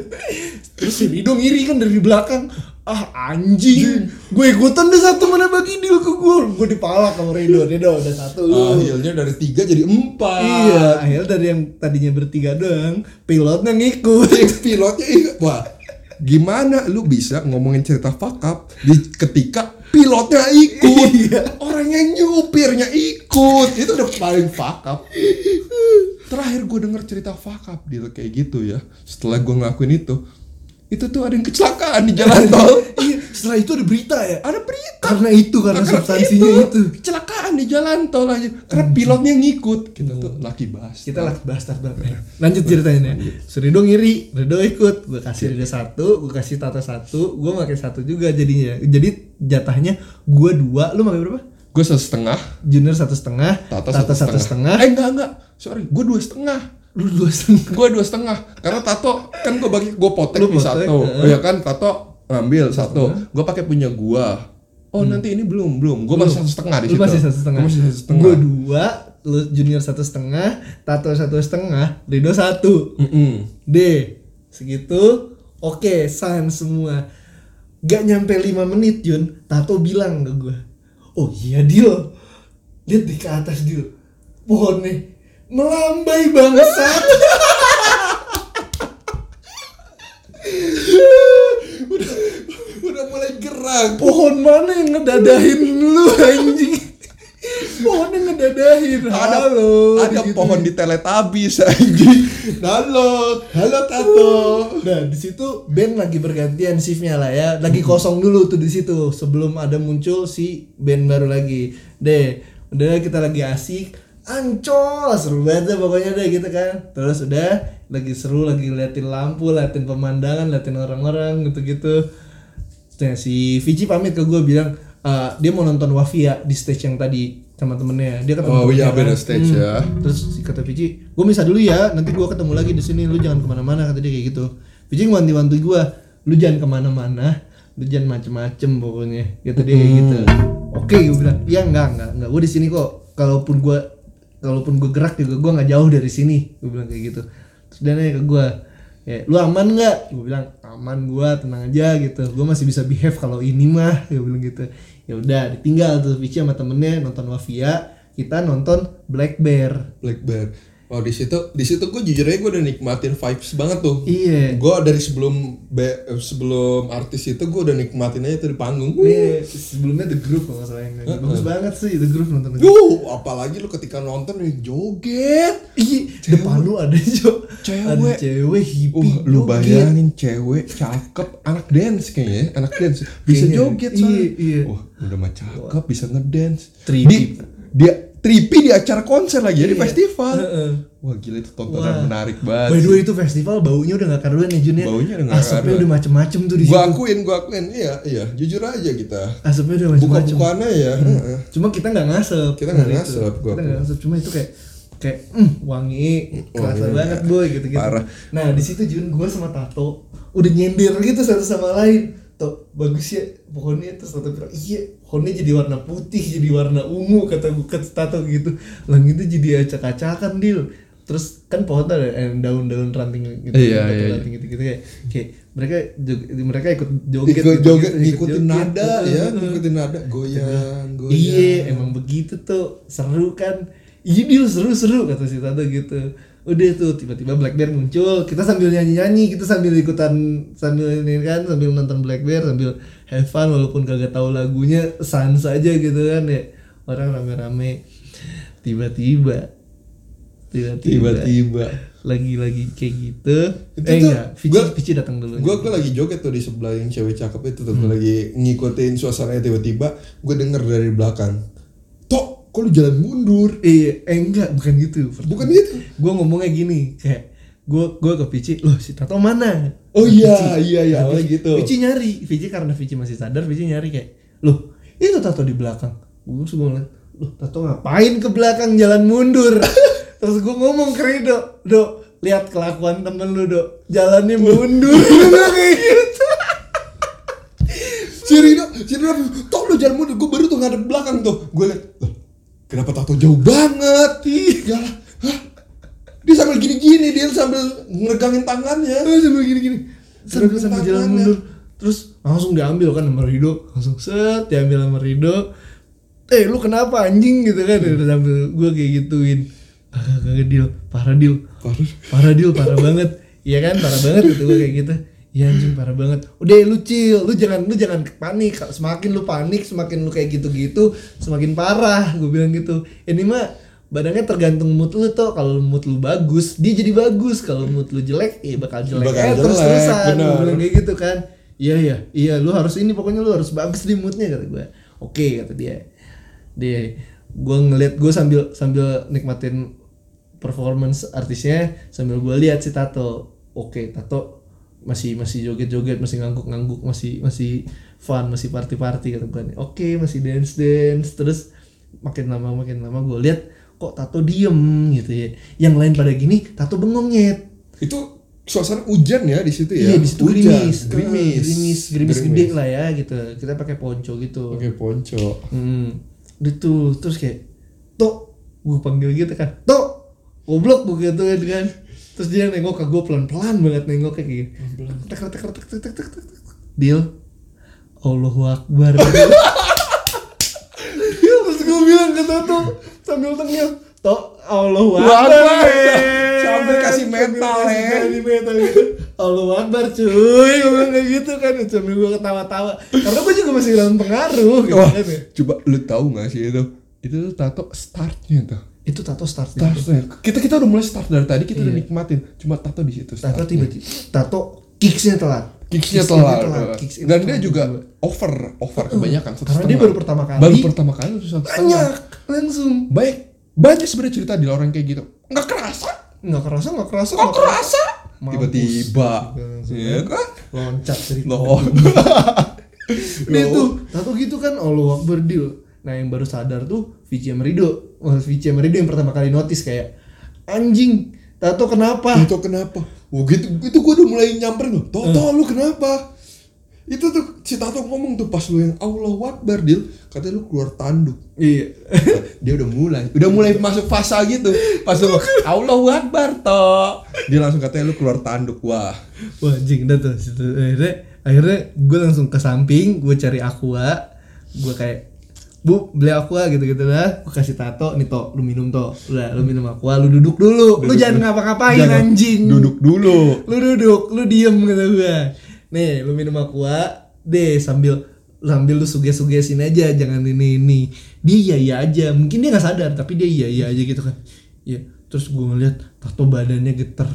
B: Terus si Dido ngiri kan dari belakang. Ah anjing, gue ikutan deh satu mana bagi deal ke gue. Gue dipalak sama Rido, Rido udah satu.
A: Akhirnya dari tiga jadi empat.
B: Iya, akhirnya dari yang tadinya bertiga doang, pilotnya ngikut.
A: pilotnya iya. Wah, gimana lu bisa ngomongin cerita fuck up di ketika pilotnya ikut,
B: Iya.
A: orang yang nyupirnya ikut, itu udah paling fuck up. Terakhir gue denger cerita fuck up gitu kayak gitu ya. Setelah gue ngelakuin itu, itu tuh ada yang kecelakaan di jalan tol.
B: iya, setelah itu ada berita ya.
A: Ada berita.
B: Karena itu, karena substansinya itu.
A: Kecelakaan di jalan tol aja. Karena pilotnya ngikut. Kita tuh laki bahas.
B: Kita lah bastard banget. ya. Lanjut ceritanya. Si Rido ngiri, Rido ikut. Gue kasih Rido satu, gue kasih Tato satu, gue pakai satu juga jadinya. Jadi jatahnya gue dua, lu pakai berapa?
A: Gue satu setengah,
B: Junior satu setengah,
A: Tata,
B: Tato
A: satu,
B: satu
A: setengah.
B: setengah,
A: Eh enggak enggak, sorry, gue dua setengah.
B: Lu dua setengah.
A: Gue dua setengah, karena Tato kan gue bagi gue potek
B: Lu
A: di satu, oh ya kan Tato ngambil satu, gue pakai punya gue. Oh nanti ini belum belum, gue masih satu setengah di
B: Hmm. Lu
A: situ.
B: masih satu setengah.
A: Gua masih satu setengah.
B: Gue dua, lu Junior satu setengah, Tato satu setengah, Rido satu.
A: Mm-mm.
B: D segitu oke san semua gak nyampe 5 menit Jun Tato bilang ke gue oh iya Dio lihat di ke atas Dio pohonnya melambai bangsat
A: udah udah mulai gerak.
B: pohon mana yang ngedadahin lu anjing pohon yang ngedadahin
A: Ada
B: halo
A: ada
B: di situ.
A: pohon di Teletubbies anjing. Halo, halo Tato.
B: Nah di situ band lagi bergantian shiftnya lah ya, lagi kosong dulu tuh di situ sebelum ada muncul si band baru lagi. Deh, udah kita lagi asik, ancol seru banget deh pokoknya deh gitu kan. Terus udah lagi seru lagi liatin lampu, liatin pemandangan, liatin orang-orang gitu-gitu. Nah, si Vici pamit ke gue bilang eh, dia mau nonton Wafia di stage yang tadi sama temennya. Dia ketemu
A: Oh iya beda
B: kan.
A: stage ya.
B: Terus si kata Vici, gue bisa dulu ya, nanti gue ketemu lagi di sini, lu jangan ke mana-mana kata dia kayak gitu. Vici ngewanti-wanti gue, lu jangan ke mana-mana, lu jangan macem-macem pokoknya, kata dia kayak gitu. Oke, gue bilang, iya enggak enggak enggak, gue di sini kok. Kalaupun gue, kalaupun gue gerak juga gue nggak jauh dari sini, gue bilang kayak gitu. Terus dia nanya ke gue, ya, lu aman nggak? Gue bilang aman gue, tenang aja gitu. Gue masih bisa behave kalau ini mah, gue bilang gitu. Ya udah, ditinggal tuh Vici sama temennya nonton Wafia, kita nonton Black Bear.
A: Black Bear. Oh di situ di situ gue jujur aja gue udah nikmatin vibes banget tuh.
B: Iya.
A: Gue dari sebelum be- eh, sebelum artis itu gue udah nikmatin aja tuh di panggung.
B: Nih sebelumnya The Groove kalau nggak salah yang nyanyi. bagus banget sih The Groove nonton.
A: Yuh, apalagi lu ketika nonton nih joget.
B: Iya, depan lu ada jo,
A: Cewek.
B: ada cewek hippie.
A: Uh, lu bayangin cewek cakep, anak dance kayaknya, ya, anak dance bisa
B: Kayaknya.
A: joget
B: Iya,
A: soalnya.
B: iya.
A: Wah, udah mah cakep, bisa ngedance.
B: Trippy.
A: Di, dia trippy di acara konser lagi ya di
B: Iya.
A: festival.
B: Heeh.
A: Wah gila itu tontonan
B: Wah.
A: menarik banget.
B: By the way itu festival baunya udah gak karuan ya Jun ya.
A: Baunya udah nggak
B: Asapnya udah macem-macem tuh di
A: Gua
B: situ.
A: akuin, gua akuin. Iya, iya. Jujur aja kita.
B: Asapnya udah macem-macem.
A: Buka-bukaannya ya. heeh.
B: Cuma kita nggak ngasep.
A: Kita nggak
B: Hari itu.
A: ngasep, gua
B: Kita nggak ngasep. Cuma itu kayak kayak mm, wangi, kerasa
A: Wangi,
B: banget boy gitu-gitu.
A: Parah.
B: Nah di situ Jun gue sama Tato udah nyender gitu satu sama lain. Tuh bagus ya pohonnya terus Tato bilang iya pohonnya jadi warna putih jadi warna ungu kata gue kata Tato gitu. Langit itu jadi acak-acakan deal. Terus kan pohon tuh ada daun-daun ranting gitu,
A: Iya, iya, iya.
B: ranting gitu-gitu kayak, kayak mereka mereka ikut joget,
A: Ikut
B: gitu-gitu,
A: joget,
B: ikut
A: ngikutin
B: joget.
A: nada ya,
B: Heeh.
A: ngikutin nada, goyang, goyang.
B: Iya, emang begitu tuh. Seru kan? Iya Bil, seru-seru kata si Tato gitu. Udah tuh tiba-tiba Black Bear muncul, kita sambil nyanyi-nyanyi, kita sambil ikutan sambil ini kan, sambil nonton Black Bear, sambil have fun walaupun kagak tahu lagunya, sans aja gitu kan ya. Orang rame-rame. Tiba-tiba tiba-tiba
A: Tiba-tiba.
B: lagi-lagi kayak gitu.
A: Itu
B: eh
A: tuh,
B: enggak, Vici,
A: gua-
B: Vici datang dulu.
A: Gue gue lagi joget tuh di sebelah yang cewek cakep itu tuh
B: Hmm.
A: gue lagi ngikutin suasananya tiba-tiba gue denger dari belakang Tok, kok lu jalan mundur?
B: Iya, eh enggak, bukan gitu.
A: Bukan gitu?
B: Gue ngomongnya gini kayak gue gue ke Vici loh si Tato mana?
A: Oh
B: Nah,
A: iya, iya, iya,
B: Nah,
A: awalnya
B: Vici-
A: gitu.
B: Vici nyari Vici karena Vici masih sadar Vici nyari kayak loh itu Tato di belakang. Gue gue ngeliat loh Tato ngapain ke belakang jalan mundur? Terus gue ngomong ke Rido do lihat kelakuan temen lu do jalannya mundur. Kayak gitu.
A: Si Rino, si Rino, tau lu jangan mundur, gue baru tuh ngadep belakang tuh. Gue liat, "Loh, kenapa tato jauh banget? Lah, hah? Dia sambil gini-gini, dia sambil ngeregangin tangannya.
B: Sambil gini-gini.
A: Sambil
B: sambil, sambil jalan mundur. Terus langsung diambil kan sama Rido. Langsung set diambil sama Rido. Eh lu kenapa anjing? Gitu kan. Udah sambil gue kayak gituin. Ah kagak deal. Parah deal.
A: Parah.
B: parah deal. Parah banget. Iya kan? Parah banget gitu gue kayak gitu Iya anjing parah banget. Udah lu chill, lu jangan lu jangan panik. Semakin lu panik, semakin lu kayak gitu-gitu, semakin parah. Gue bilang gitu. Ini mah badannya tergantung mood lu tuh. Kalau mood lu bagus, dia jadi bagus. Kalau mood lu jelek, ya bakal jelek.
A: Bakal
B: Eh,
A: jelek,
B: terus-terusan. Gue bilang kayak gitu kan. Iya iya, iya lu harus ini pokoknya lu harus bagus di moodnya kata gue. Oke kata dia. Dia gue ngeliat gue sambil sambil nikmatin performance artisnya sambil gue lihat si Tato. Oke, Tato masih masih joget-joget, masih ngangguk-ngangguk, masih masih fun, masih party-party kata gue. Oke, masih dance-dance terus makin lama makin lama gue lihat kok Tato diem gitu ya. Yang lain pada gini, Tato bengong nyet.
A: Itu suasana hujan ya di situ ya?
B: Iya di situ
A: Hujan,
B: gerimis,
A: gerimis,
B: gerimis, gerimis gede lah ya gitu. Kita pakai ponco gitu.
A: Pakai ponco.
B: Hmm, tuh terus kayak tok, gue panggil gitu kan, tok, goblok gue gitu kan. Terus dia nengok ke gue pelan pelan banget nengok kayak gini. Tek tek tek tek tek tek tek. Deal, Allahu Akbar. Terus gue bilang ke Toto sambil tengil, tok Allahu Akbar.
A: Akbar.
B: men."
A: Sambil kasih
B: Sambil
A: ya.
B: metal gitu. Allahu Akbar cuy, gue bilang kayak gitu kan sambil gue ketawa-tawa. Karena gue juga masih dalam pengaruh gitu
A: Wah,
B: kan ya.
A: coba lu tahu gak sih itu? Itu tuh tato startnya tuh.
B: Itu tato start
A: Startnya. Kita kita udah mulai start dari tadi kita udah
B: Iya.
A: nikmatin. Cuma tato di situ.
B: Tato tiba-tiba tato kicksnya telat.
A: Kicksnya
B: Kicksnya
A: telat.
B: Kicks itu
A: Dan dia
B: telat
A: juga
B: juga.
A: over, over kebanyakan. satu
B: Karena dia
A: setengah.
B: baru pertama kali.
A: Baru pertama kali satu setengah.
B: Banyak langsung.
A: Baik, banyak sebenarnya cerita di orang kayak gitu. Nggak kerasa,
B: Nggak kerasa, nggak kerasa,
A: nggak kerasa. Tiba-tiba, ya kan?
B: Loncat dari
A: Loh.
B: Tuh tato gitu kan Allah deal. Nah yang baru sadar tuh Vici sama Rido. Wah Vici sama Rido yang pertama kali notice kayak anjing tato kenapa?
A: Itu kenapa? Oh gitu, itu gue udah mulai nyamperin loh. Toto lu kenapa? Itu tuh si Tato ngomong tuh pas lu yang Allah Akbar Dil, katanya lu keluar tanduk.
B: Iya.
A: Dia udah mulai, udah mulai masuk fase gitu. Pas lu Allah Akbar toh. Dia langsung katanya lu keluar tanduk. Wah.
B: Wah anjing dah tuh akhirnya akhirnya gue langsung ke samping gue cari aqua gue kayak bu beli aqua gitu gitu lah. Gue kasih tato nih toh lu minum toh udah lu minum aqua lu duduk dulu. Lu jangan ngapa-ngapain anjing.
A: Duduk dulu.
B: lu duduk lu diem kata gue nih lu minum aqua deh sambil sambil lu suges-sugesin aja jangan ini ini dia iya iya aja. Mungkin dia nggak sadar tapi dia iya iya aja gitu kan. Iya terus gue ngeliat tato badannya geter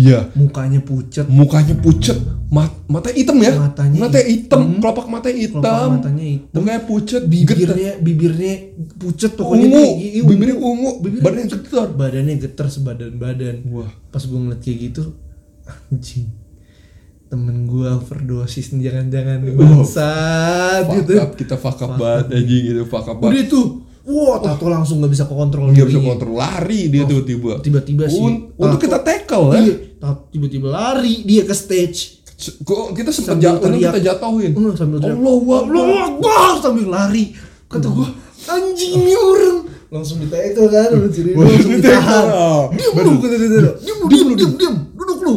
A: Iya.
B: mukanya pucet
A: Mukanya pucet, mat mata hitam ya?
B: Matanya
A: mata hitam,
B: hitam.
A: kelopak mata hitam.
B: Kelopak matanya hitam.
A: Mukanya pucet,
B: bibirnya bibirnya pucet pokoknya
A: Ungu,
B: tuh, i-
A: bibirnya ungu,
B: bibirnya
A: badannya
B: pucet.
A: getar.
B: badannya getar sebadan badan
A: Wah.
B: pas gue ngeliat kayak gitu anjing temen gue overdosis nih jangan-jangan nih bangsat
A: Fuck
B: gitu
A: up, kita fuck up banget anjing gitu, fuck up
B: udah
A: banget.
B: itu wah tato langsung nggak bisa kontrol
A: Nggak bisa kontrol lari dia tiba-tiba.
B: tiba-tiba sih
A: Un- untuk kita tackle ya.
B: iya tiba-tiba lari dia ke stage
A: Kok kita sempat jatuh,
B: teriak.
A: kita jatuhin.
B: Oh, sambil teriak,
A: Akbar.
B: Allahu Akbar sambil lari. Kata gua, anjing ini orang. Langsung ditekel kan, lu
A: Wah,
B: langsung ditahan.
A: Ah,
B: Diam
A: bener.
B: lu kata dia. Diam lu, diam lu, diam, diam. Duduk lu.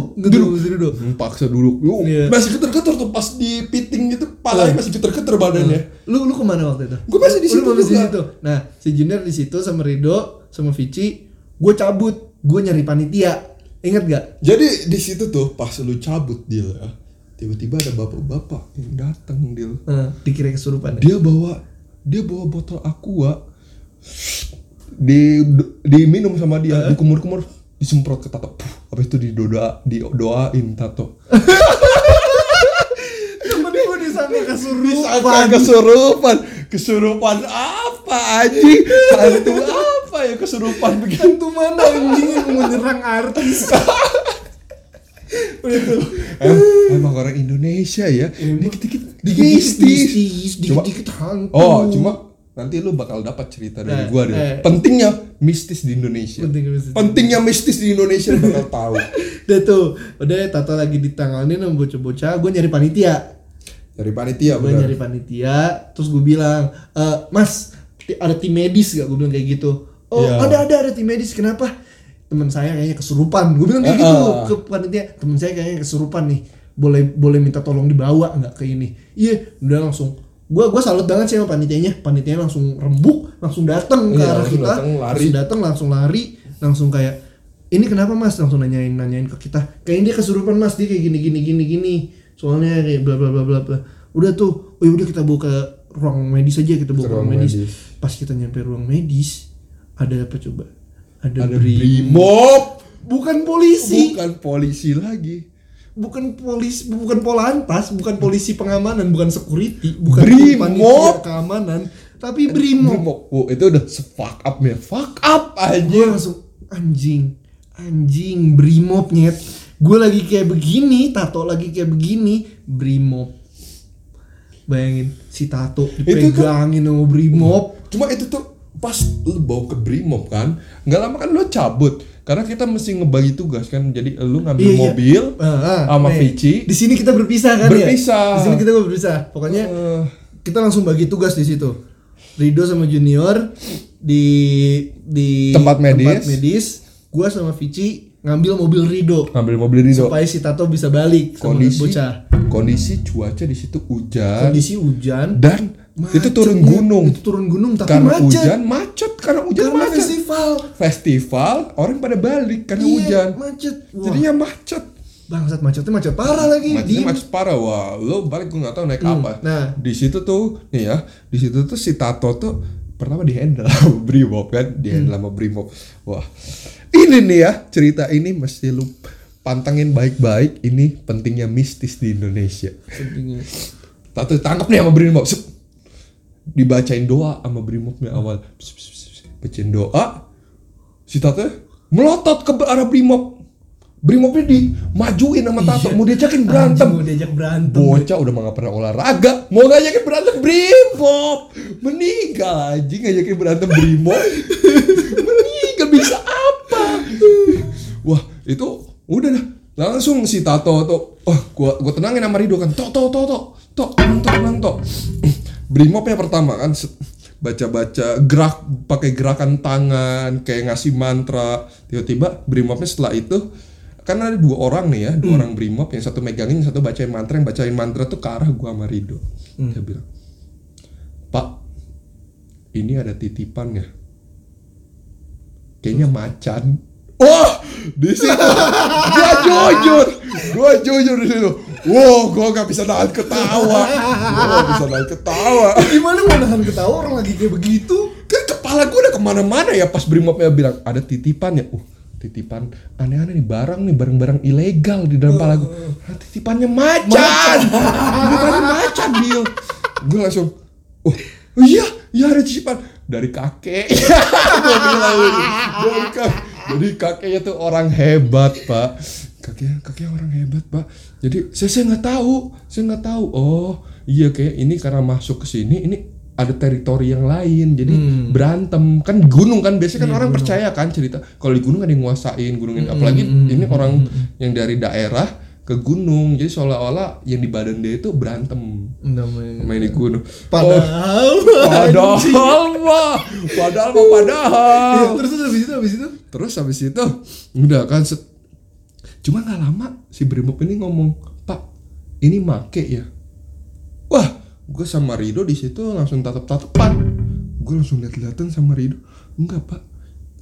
B: Rido.
A: Hmm, Paksa duduk. Yo,
B: Iya.
A: Masih geter-geter tuh pas di piting gitu, palanya masih geter-geter badannya.
B: Lu lu ke mana waktu itu?
A: Gua masih di
B: Lu
A: situ
B: masih di situ. Nah, si Junior di situ sama Rido sama Vici, gue cabut, gue nyari panitia. Ingat gak?
A: Jadi di situ tuh pas lu cabut deal ya. Tiba-tiba ada bapak-bapak yang datang deal.
B: Nah, dikira kesurupan ya?
A: Dia bawa dia bawa botol aqua di diminum sama dia, dikumur-kumur, disemprot ke tato. Puh, habis itu didoa didoain tato.
B: Temen gue disangka kesurupan.
A: Disangka kesurupan. Kesurupan apa anjing? Hantu apa ya kesurupan begitu?
B: Mana anjing menyerang artis?
A: Em, emang orang Indonesia ya dikit-dikit
B: Dikit-dikit
A: mistis
B: dikit-dikit hantu.
A: oh cuma nanti lu bakal dapat cerita dari
B: Eh,
A: gua deh
B: eh.
A: pentingnya mistis di Indonesia
B: Pentingnya mistis.
A: pentingnya mistis di Indonesia lu bakal tahu
B: Udah tuh, udah tato lagi ditanganin sama bocah-bocah, gue nyari panitia.
A: dari panitia benar
B: nyari panitia terus gue bilang e, mas ada tim medis gak gue bilang kayak gitu oh
A: Iya.
B: ada ada ada tim medis kenapa? Teman saya kayaknya kesurupan. Gue bilang kayak gitu
A: eh.
B: ke panitia. Teman saya kayaknya kesurupan nih. Boleh boleh minta tolong dibawa nggak ke ini? Iya udah langsung. Gue gue salut banget sih sama panitianya. Panitianya langsung rembuk langsung datang ke
A: Iya,
B: arah
A: langsung
B: kita.
A: datang, lari.
B: langsung datang langsung lari. Langsung kayak ini kenapa mas? Langsung nanyain nanyain ke kita. Kayaknya dia kesurupan mas. Dia kayak gini gini gini gini. Soalnya kayak bla bla bla bla bla. Udah tuh oh udah kita bawa ke ruang medis aja kita bawa ke ruang
A: Ruang
B: medis.
A: medis.
B: pas kita nyampe ruang medis ada apa coba? Ada,
A: ada
B: bri-
A: brimob.
B: Bukan polisi.
A: Bukan polisi lagi.
B: Bukan polisi bukan polantas bukan polisi pengamanan bukan security bukan
A: Brimob.
B: keamanan tapi brimob.
A: brimob. Oh, itu udah fuck up ya fuck up
B: gue
A: aja
B: langsung anjing anjing brimob nyet. Gue lagi kayak begini tato lagi kayak begini brimob. Bayangin si tato dipegangin sama brimob.
A: Cuma itu tuh pas lu bawa ke brimob kan nggak lama kan lu cabut. Karena kita mesti ngebagi tugas kan jadi lu ngambil
B: Iya, iya.
A: mobil
B: ah,
A: sama
B: nih.
A: Vici.
B: Di sini kita berpisah kan
A: Berpisah.
B: ya di sini kita berpisah. Pokoknya
A: Eh,
B: kita langsung bagi tugas di situ. Rido sama Junior di di
A: Tempat medis.
B: tempat medis. Gua sama Vici ngambil mobil Rido.
A: Ngambil mobil Rido.
B: Supaya si Tato bisa balik sama
A: kondisi
B: bocah.
A: kondisi cuaca di situ hujan.
B: Kondisi hujan.
A: Dan itu
B: macet
A: turun
B: ya.
A: gunung.
B: Itu turun gunung tapi
A: karena
B: macet.
A: hujan macet. Karena hujan
B: karena
A: macet.
B: festival.
A: Festival orang pada balik karena
B: Iya,
A: hujan.
B: macet. Wah,
A: jadinya macet.
B: Bangsat macetnya macet parah lagi.
A: Macetnya
B: Di-
A: macet parah. Wah lo balik gue nggak tahu naik apa.
B: nah.
A: di situ tuh nih ya di situ tuh si Tato tuh pertama di handle sama Brimob kan? Di handle sama Brimob. Wah. Ini nih ya cerita ini mesti lu pantengin baik-baik. Ini pentingnya mistis di Indonesia. Tato ditangkap nih sama Brimob. Dibacain doa sama Brimobnya awal. Bacain doa. Si Tato melotot ke arah Brimob. Brimobnya dimajuin sama Tato mau diajakin berantem.
B: Anjing, mau diajak berantem
A: bocah udah nggak pernah olahraga. Mau ngajakin berantem brimob. Meninggal anjing ngajakin berantem brimob. Meninggal bisa apa? Wah itu udah dah. Langsung si Tato tuh oh gua gua tenangin sama Rido kan. Tok tok tok tok. Tok tenang tok tenang tok brimobnya pertama kan baca-baca gerak pakai gerakan tangan kayak ngasih mantra. Tiba-tiba brimobnya setelah itu kan ada dua orang nih ya dua orang brimob yang satu megangin yang satu bacain mantra yang bacain mantra tuh ke arah gua sama Rido. Dia bilang pak ini ada titipan ya? Kayaknya macan wah di situ. Gua jujur. Gua jujur di situ. Wow gua gak bisa nahan ketawa. Gua gak bisa nahan ketawa.
B: Gimana mau nahan ketawa? Orang lagi kayak begitu.
A: Kan kepala gue udah ke mana-mana ya pas Brimobnya bilang ada titipan ya? Uh titipan. Aneh-aneh nih barang nih barang-barang ilegal di dalam kepala gue ah, titipannya macan. Titipannya macan dia gue langsung oh iya iya ada titipan. Dari kakek. Gua bilang gitu. dari kakek jadi kakeknya tuh orang hebat pak. Kakek kakek orang hebat pak. Jadi saya saya nggak tahu saya nggak tahu. Oh iya kayak ini karena masuk ke sini ini ada teritori yang lain. Jadi berantem. Kan gunung kan biasanya kan orang percaya kan cerita. Kalau di gunung ada yang nguasain gunung ini apalagi ini orang yang dari daerah ke gunung. Jadi seolah-olah yang di badan dia itu berantem.
B: Namanya.
A: Main di gunung.
B: Padahal.
A: Oh, padahal mah. Padahal mah padahal.
B: Iya, terus habis itu habis itu?
A: Terus habis itu udah kan set- cuma nggak lama si Brimob ini ngomong pak ini make ya? Wah gue sama Rido di situ langsung tatap tatapan gue langsung lihat lihatan sama Rido. Enggak pak.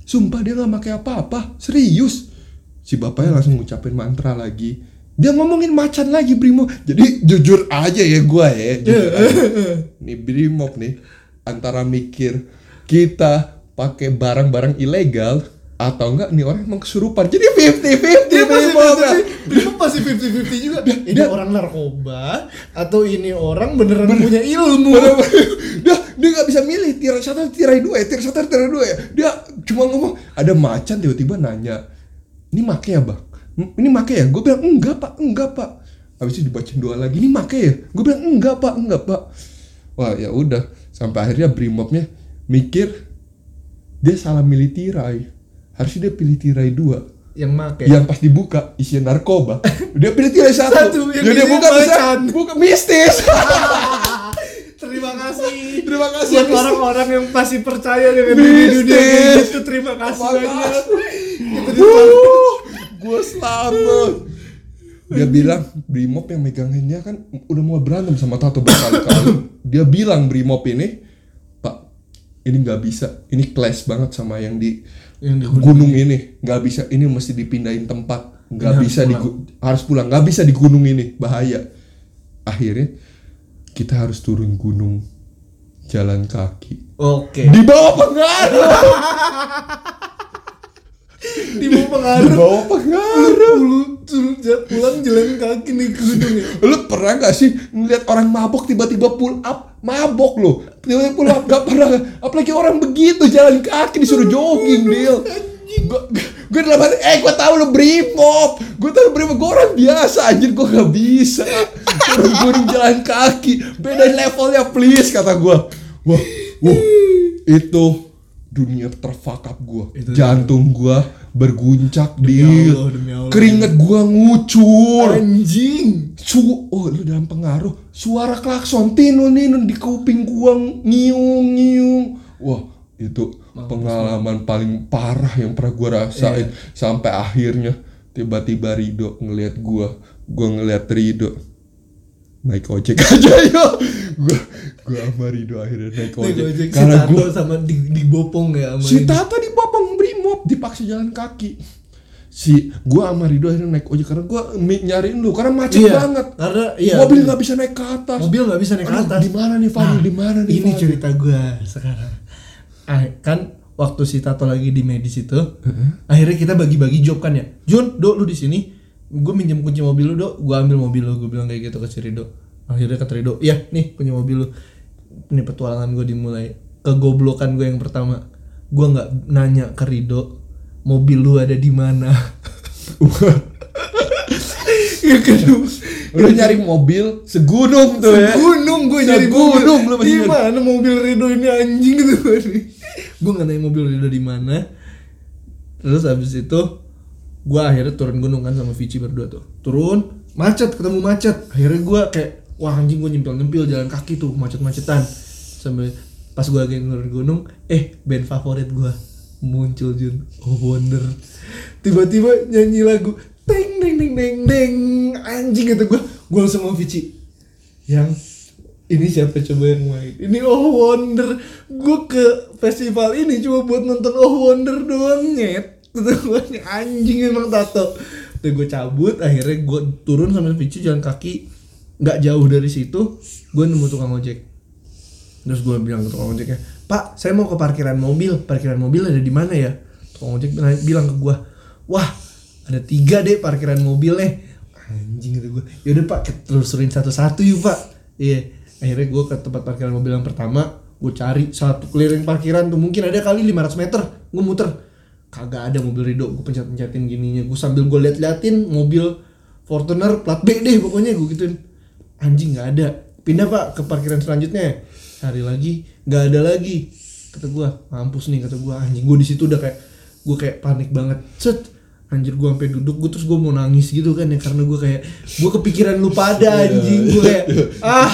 A: Sumpah dia nggak make apa-apa. Serius. Si bapaknya langsung ngucapin mantra lagi dia ngomongin macan lagi Brimo. Jadi jujur aja ya gue ya jujur aja. nih Brimob nih antara mikir kita pakai barang-barang ilegal atau enggak nih orang emang kesurupan. Jadi 50-50
B: dia masih
A: Brimob
B: masih fifty fifty juga ini
A: dia-
B: orang narkoba atau ini orang beneran punya ilmu?
A: Dia dia nggak bisa milih tirai satu tirai dua ya tirai satu tirai dua ya. Dia cuma ngomong ada macan tiba-tiba nanya ini make ya bang "Hmm, ini make ya? Gue bilang enggak pak enggak pak. Habis itu dibacain doa lagi ini make ya? Gue bilang enggak pak enggak pak. Wah ya udah. Sampai akhirnya brimobnya mikir dia salah milih tirai. Harusnya dia pilih tirai dua.
B: Yang make.
A: Yang pas dibuka isinya narkoba. Dia pilih tirai satu,
B: Satu, yang
A: dia buka bisa buka mistis.
B: Terima kasih.
A: Terima kasih
B: buat orang-orang yang masih percaya dengan dunia dunia gitu terima kasih
A: Makasih.
B: banyak. Itu
A: selamat. Dia bilang Brimob yang meganginnya kan udah mau berantem sama Tato berkali-kali. Dia bilang Brimob ini Pak ini nggak bisa. Ini clash banget sama yang di
B: yang di
A: gunung ini. nggak bisa. Ini mesti dipindahin tempat. Nggak bisa
B: harus
A: di harus pulang. Nggak bisa di gunung ini. Bahaya. Akhirnya kita harus turun gunung jalan kaki.
B: Oke.
A: Di bawah pengaruh
B: di bawah
A: di
B: pengaruh.
A: Bawah pengaruh
B: ja- pulang jalan kaki nih ke gunung ya
A: lu pernah gak sih ngeliat orang mabok tiba-tiba pull up? Mabok lo tiba-tiba pull up gak pernah. Apalagi orang begitu jalan kaki disuruh jogging deal gue dalam hati eh gue tahu lo brimob gue tahu lo brimob gue orang biasa anjir gue gak bisa. Turun gunung jalan kaki. Beda levelnya please kata gue wah wah. Itu dunia terfakap gue
B: Itu
A: jantung gue berguncak
B: Demi
A: deal
B: Allah, demi Allah.
A: keringet gue ngucur.
B: Anjing.
A: Su oh lu dalam pengaruh. Suara klakson tinun ninun di kuping gua ngiung ngiung. Wah itu pengalaman paling parah yang pernah gua rasain sampai akhirnya tiba-tiba Rido ngelihat gua. Gua ngelihat Rido naik ojek aja yo. Gua gua sama Rido akhirnya naik ojek.
B: gojek si
A: karena
B: Tato
A: gua
B: sama di, dibopong ya sama
A: si
B: ini.
A: Tata dibopong brimob dipaksa jalan kaki. Si gua sama Rido akhirnya naik ojek karena gua mi- nyariin lu karena macet
B: Iya,
A: banget.
B: karena iya
A: mobil nggak bisa naik ke atas.
B: Mobil nggak bisa naik ke atas.
A: di mana nih Fadil?
B: Nah,
A: di mana nih
B: ini
A: Fadil?
B: cerita gua sekarang. Ah, kan waktu si Tato lagi di medis itu akhirnya kita bagi-bagi job kan ya. Jun do lu di sini gue minjem kunci mobil lu do gue ambil mobil lu gue bilang kayak gitu ke si Rido. Akhirnya kata Rido iya nih kunci mobil lu. Ini petualangan gue dimulai. Kegoblokan gue yang pertama. Gue nggak nanya ke Rido mobil lu ada di mana? Yang kedua
A: lu nyari mobil segunung tuh ya.
B: Gunung gue nyari
A: Segunung lu masih
B: Di mana mobil Rido ini anjing gitu. Gue nggak nanya mobil Rido di mana. Terus habis itu gue akhirnya turun gunung kan sama Vici berdua tuh. Turun macet ketemu macet. Akhirnya gue kayak wah anjing gue nyempil nyempil jalan kaki tuh macet-macetan. Sampai pas gue lagi turun gunung, eh band favorit gue muncul Jun. Oh Wonder. Tiba-tiba nyanyi lagu Deng deng deng deng deng anjing gitu gue gue sama Vici yang ini siapa coba yang main ini Oh Wonder gue ke festival ini cuma buat nonton Oh Wonder doang nyet nih anjing emang tato. Udah gue cabut akhirnya gue turun sama Vici jalan kaki. Nggak jauh dari situ gue nemu tukang ojek. Terus gue bilang ke tukang ojeknya pak saya mau ke parkiran mobil. Parkiran mobil ada di mana ya? Tukang ojek bilang- ke gue wah ada tiga deh parkiran mobilnya. Anjing gitu gue yaudah pak kita telusurin satu-satu yuk pak. Iya akhirnya gue ke tempat parkiran mobil yang pertama gue cari satu keliling parkiran tuh mungkin ada kali 500 meter. Gue muter kagak ada mobil Rido gue pencet-pencetin gininya. Gue sambil gue liat-liatin mobil Fortuner plat B deh pokoknya gue gituin. Anjing nggak ada. Pindah pak ke parkiran selanjutnya. Cari lagi nggak ada lagi kata gue mampus nih kata gue anjing gue di situ udah kayak gue kayak panik banget. Set anjir gue sampai duduk gue terus gue mau nangis gitu kan ya karena gue kayak gue kepikiran lu pada anjing. Gue kayak ah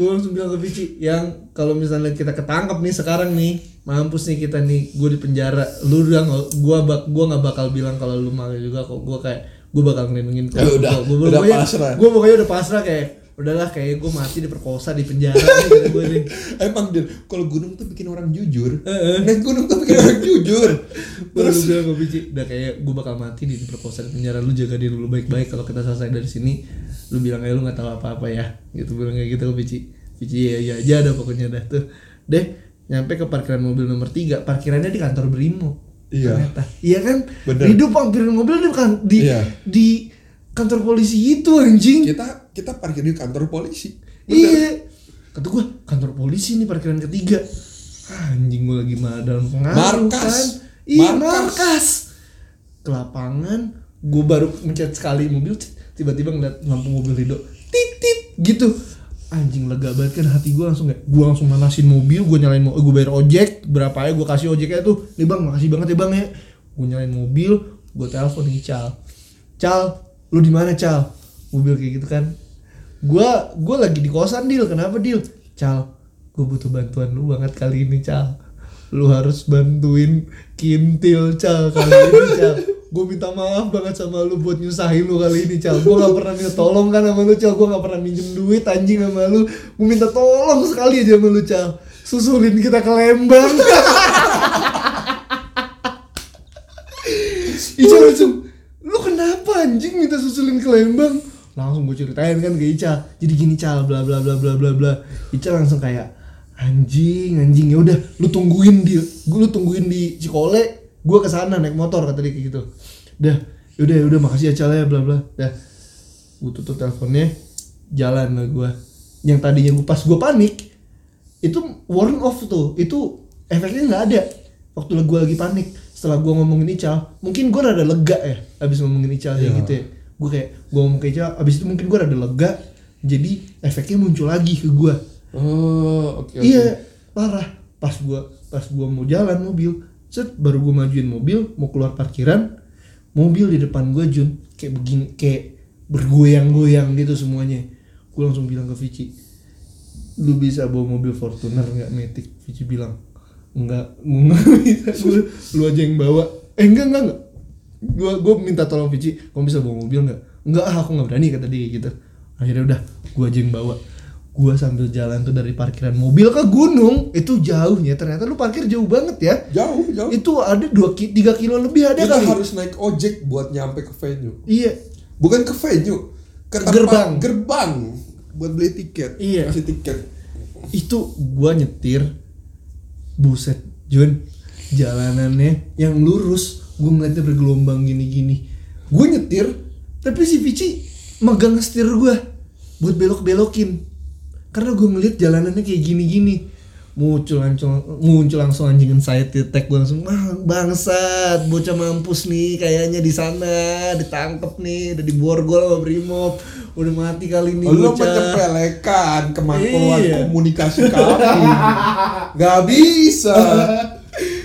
B: gue langsung bilang ke Vici yang kalau misalnya kita ketangkep nih sekarang nih mampus nih kita nih gue di penjara. Lu udah gue bak gue nggak bakal bilang kalau lu mau juga kok. Gue kayak gue bakal ngelindungin kok.
A: Ya udah,
B: gue
A: udah
B: pokoknya,
A: pasrah.
B: gue pokoknya udah pasrah kayak udahlah kayak gue mati diperkosa di penjara nih gue nih.
A: Emang dia kalau gunung tuh bikin orang jujur. Naik gunung tuh bikin orang jujur.
B: Terus
A: terus
B: bilang ke Vici, udah kayak gue bakal mati di perkosa di penjara lu jaga diri lu baik-baik kalau kita selesai dari sini lu bilang kayak lu nggak tahu apa-apa ya. Gitu bilang kayak gitu ke Vici. Vici ya ya aja dah pokoknya dah tuh. Deh nyampe ke parkiran mobil nomor 3 parkirannya di kantor Brimo.
A: Iya.
B: ternyata. Iya kan?
A: Bener.
B: hidup parkiran mobil di kan di
A: Iya.
B: di kantor polisi itu anjing.
A: Kita kita parkir di kantor polisi.
B: Iya. Kata gue kantor polisi nih parkiran ketiga. Anjing gue lagi mah dalam pengaruh
A: Markas.
B: kan? Iya
A: Markas.
B: markas. Ke lapangan gue baru mencet sekali mobil cet, tiba-tiba ngeliat lampu mobil Rido titit gitu. Anjing lega banget kan hati gue langsung kayak gue langsung manasin mobil gue nyalain mo gue bayar ojek berapa ya gue kasih ojeknya tuh. Nih bang makasih banget ya bang ya. Gue nyalain mobil gue telepon nih cal. Cal lu di mana cal? Mobil kayak gitu kan. Gue gue lagi di kosan deal kenapa deal cal gue butuh bantuan lu banget kali ini cal. Lu harus bantuin kintil cal kali ini cal gue minta maaf banget sama lu buat nyusahin lu kali ini cal gue gak pernah minta tolong kan sama lu cal gue gak pernah minjem duit anjing sama lu. Gue minta tolong sekali aja sama lu cal susulin kita ke Lembang. Ica langsung lu kenapa anjing minta susulin ke Lembang? Langsung gue ceritain kan ke Ica. Jadi gini cal bla bla bla bla bla bla. Ica langsung kayak anjing anjing ya udah lu tungguin dia. Gue lu tungguin di Cikole gue ke sana naik motor kata dia kayak gitu. Dah yaudah yaudah makasih ya cal ya bla bla. Dah gue tutup teleponnya jalan lah gue yang tadinya gue pas gue panik itu warn off tuh. Itu efeknya nggak ada. Waktu gue lagi panik setelah gue ngomongin Ical mungkin gue rada lega ya abis ngomongin Ical kayak
A: Iya.
B: gitu ya. Gue kayak gue ngomong ke Ical abis itu mungkin gue rada lega jadi efeknya muncul lagi ke gue
A: Oh, oke oke.
B: iya parah. Pas gue pas gue mau jalan mobil set baru gue majuin mobil mau keluar parkiran mobil di depan gue Jun. Kayak begini kayak bergoyang-goyang gitu semuanya. Gue langsung bilang ke Vici lu bisa bawa mobil Fortuner nggak? Matic Vici bilang enggak. Enggak bisa lu aja yang bawa. Eh enggak enggak enggak. Gue gue minta tolong Vici kamu bisa bawa mobil nggak? Enggak ah aku nggak berani kata dia gitu. Akhirnya udah gue aja yang bawa gue sambil jalan tuh dari parkiran mobil ke gunung itu jauhnya ternyata lu parkir jauh banget ya
A: Jauh, jauh.
B: itu ada dua ki tiga kilo lebih ada kali
A: harus naik ojek buat nyampe ke venue.
B: iya
A: Bukan ke venue, ke tempat
B: Gerbang.
A: gerbang buat beli tiket.
B: Iya.
A: Kasih tiket.
B: itu gua nyetir buset Jun jalanannya yang lurus gua ngeliatnya bergelombang gini-gini gua nyetir tapi si Vici megang setir gua buat belok-belokin karena gua ngeliat jalanannya kayak gini-gini muncul langsung muncul langsung titek gua langsung ah, bangsat bocah mampus nih kayaknya di sana ditangkep nih udah diborgol sama brimob udah mati kali ini
A: Lu
B: bocah
A: menyepelekan kemampuan
B: Iya.
A: komunikasi kami. Gak bisa.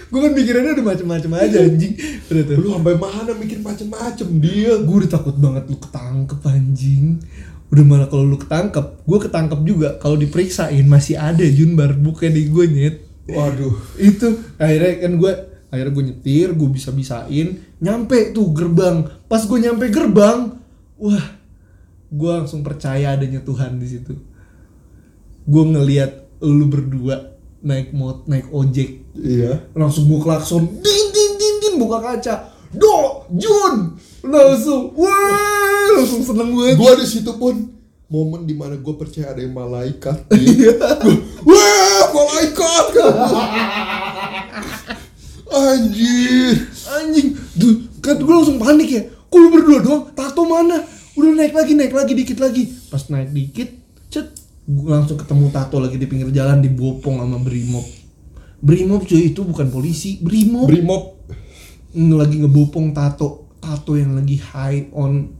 B: gue kan pikirannya udah macem-macem aja anjing udah tuh
A: Lu sampai mana mikir macem-macem dia.
B: gue udah takut banget lu ketangkep anjing udah malah kalau lu ketangkep gue ketangkep juga. Kalau diperiksain masih ada Jun bar bukan di gue nyet.
A: Waduh.
B: itu akhirnya kan gue akhirnya gue nyetir gue bisa bisain nyampe tuh gerbang. Pas gue nyampe gerbang wah gue langsung percaya adanya Tuhan di situ. Gue ngelihat lu berdua naik mot naik ojek.
A: Iya.
B: langsung gue klakson din din din din buka kaca. Do Jun langsung wah langsung seneng banget
A: Gua di situ pun momen di mana gue percaya ada yang malaikat. Iya. Wah, malaikat. Anjir.
B: anjing. Tuh kan gue langsung panik ya. Kok lu berdua doang? Tato mana? Udah naik lagi naik lagi dikit lagi. Pas naik dikit cet gue langsung ketemu tato lagi di pinggir jalan dibopong sama brimob. Brimob cuy itu bukan polisi. Brimob.
A: Brimob.
B: Lagi ngebopong tato tato yang lagi high on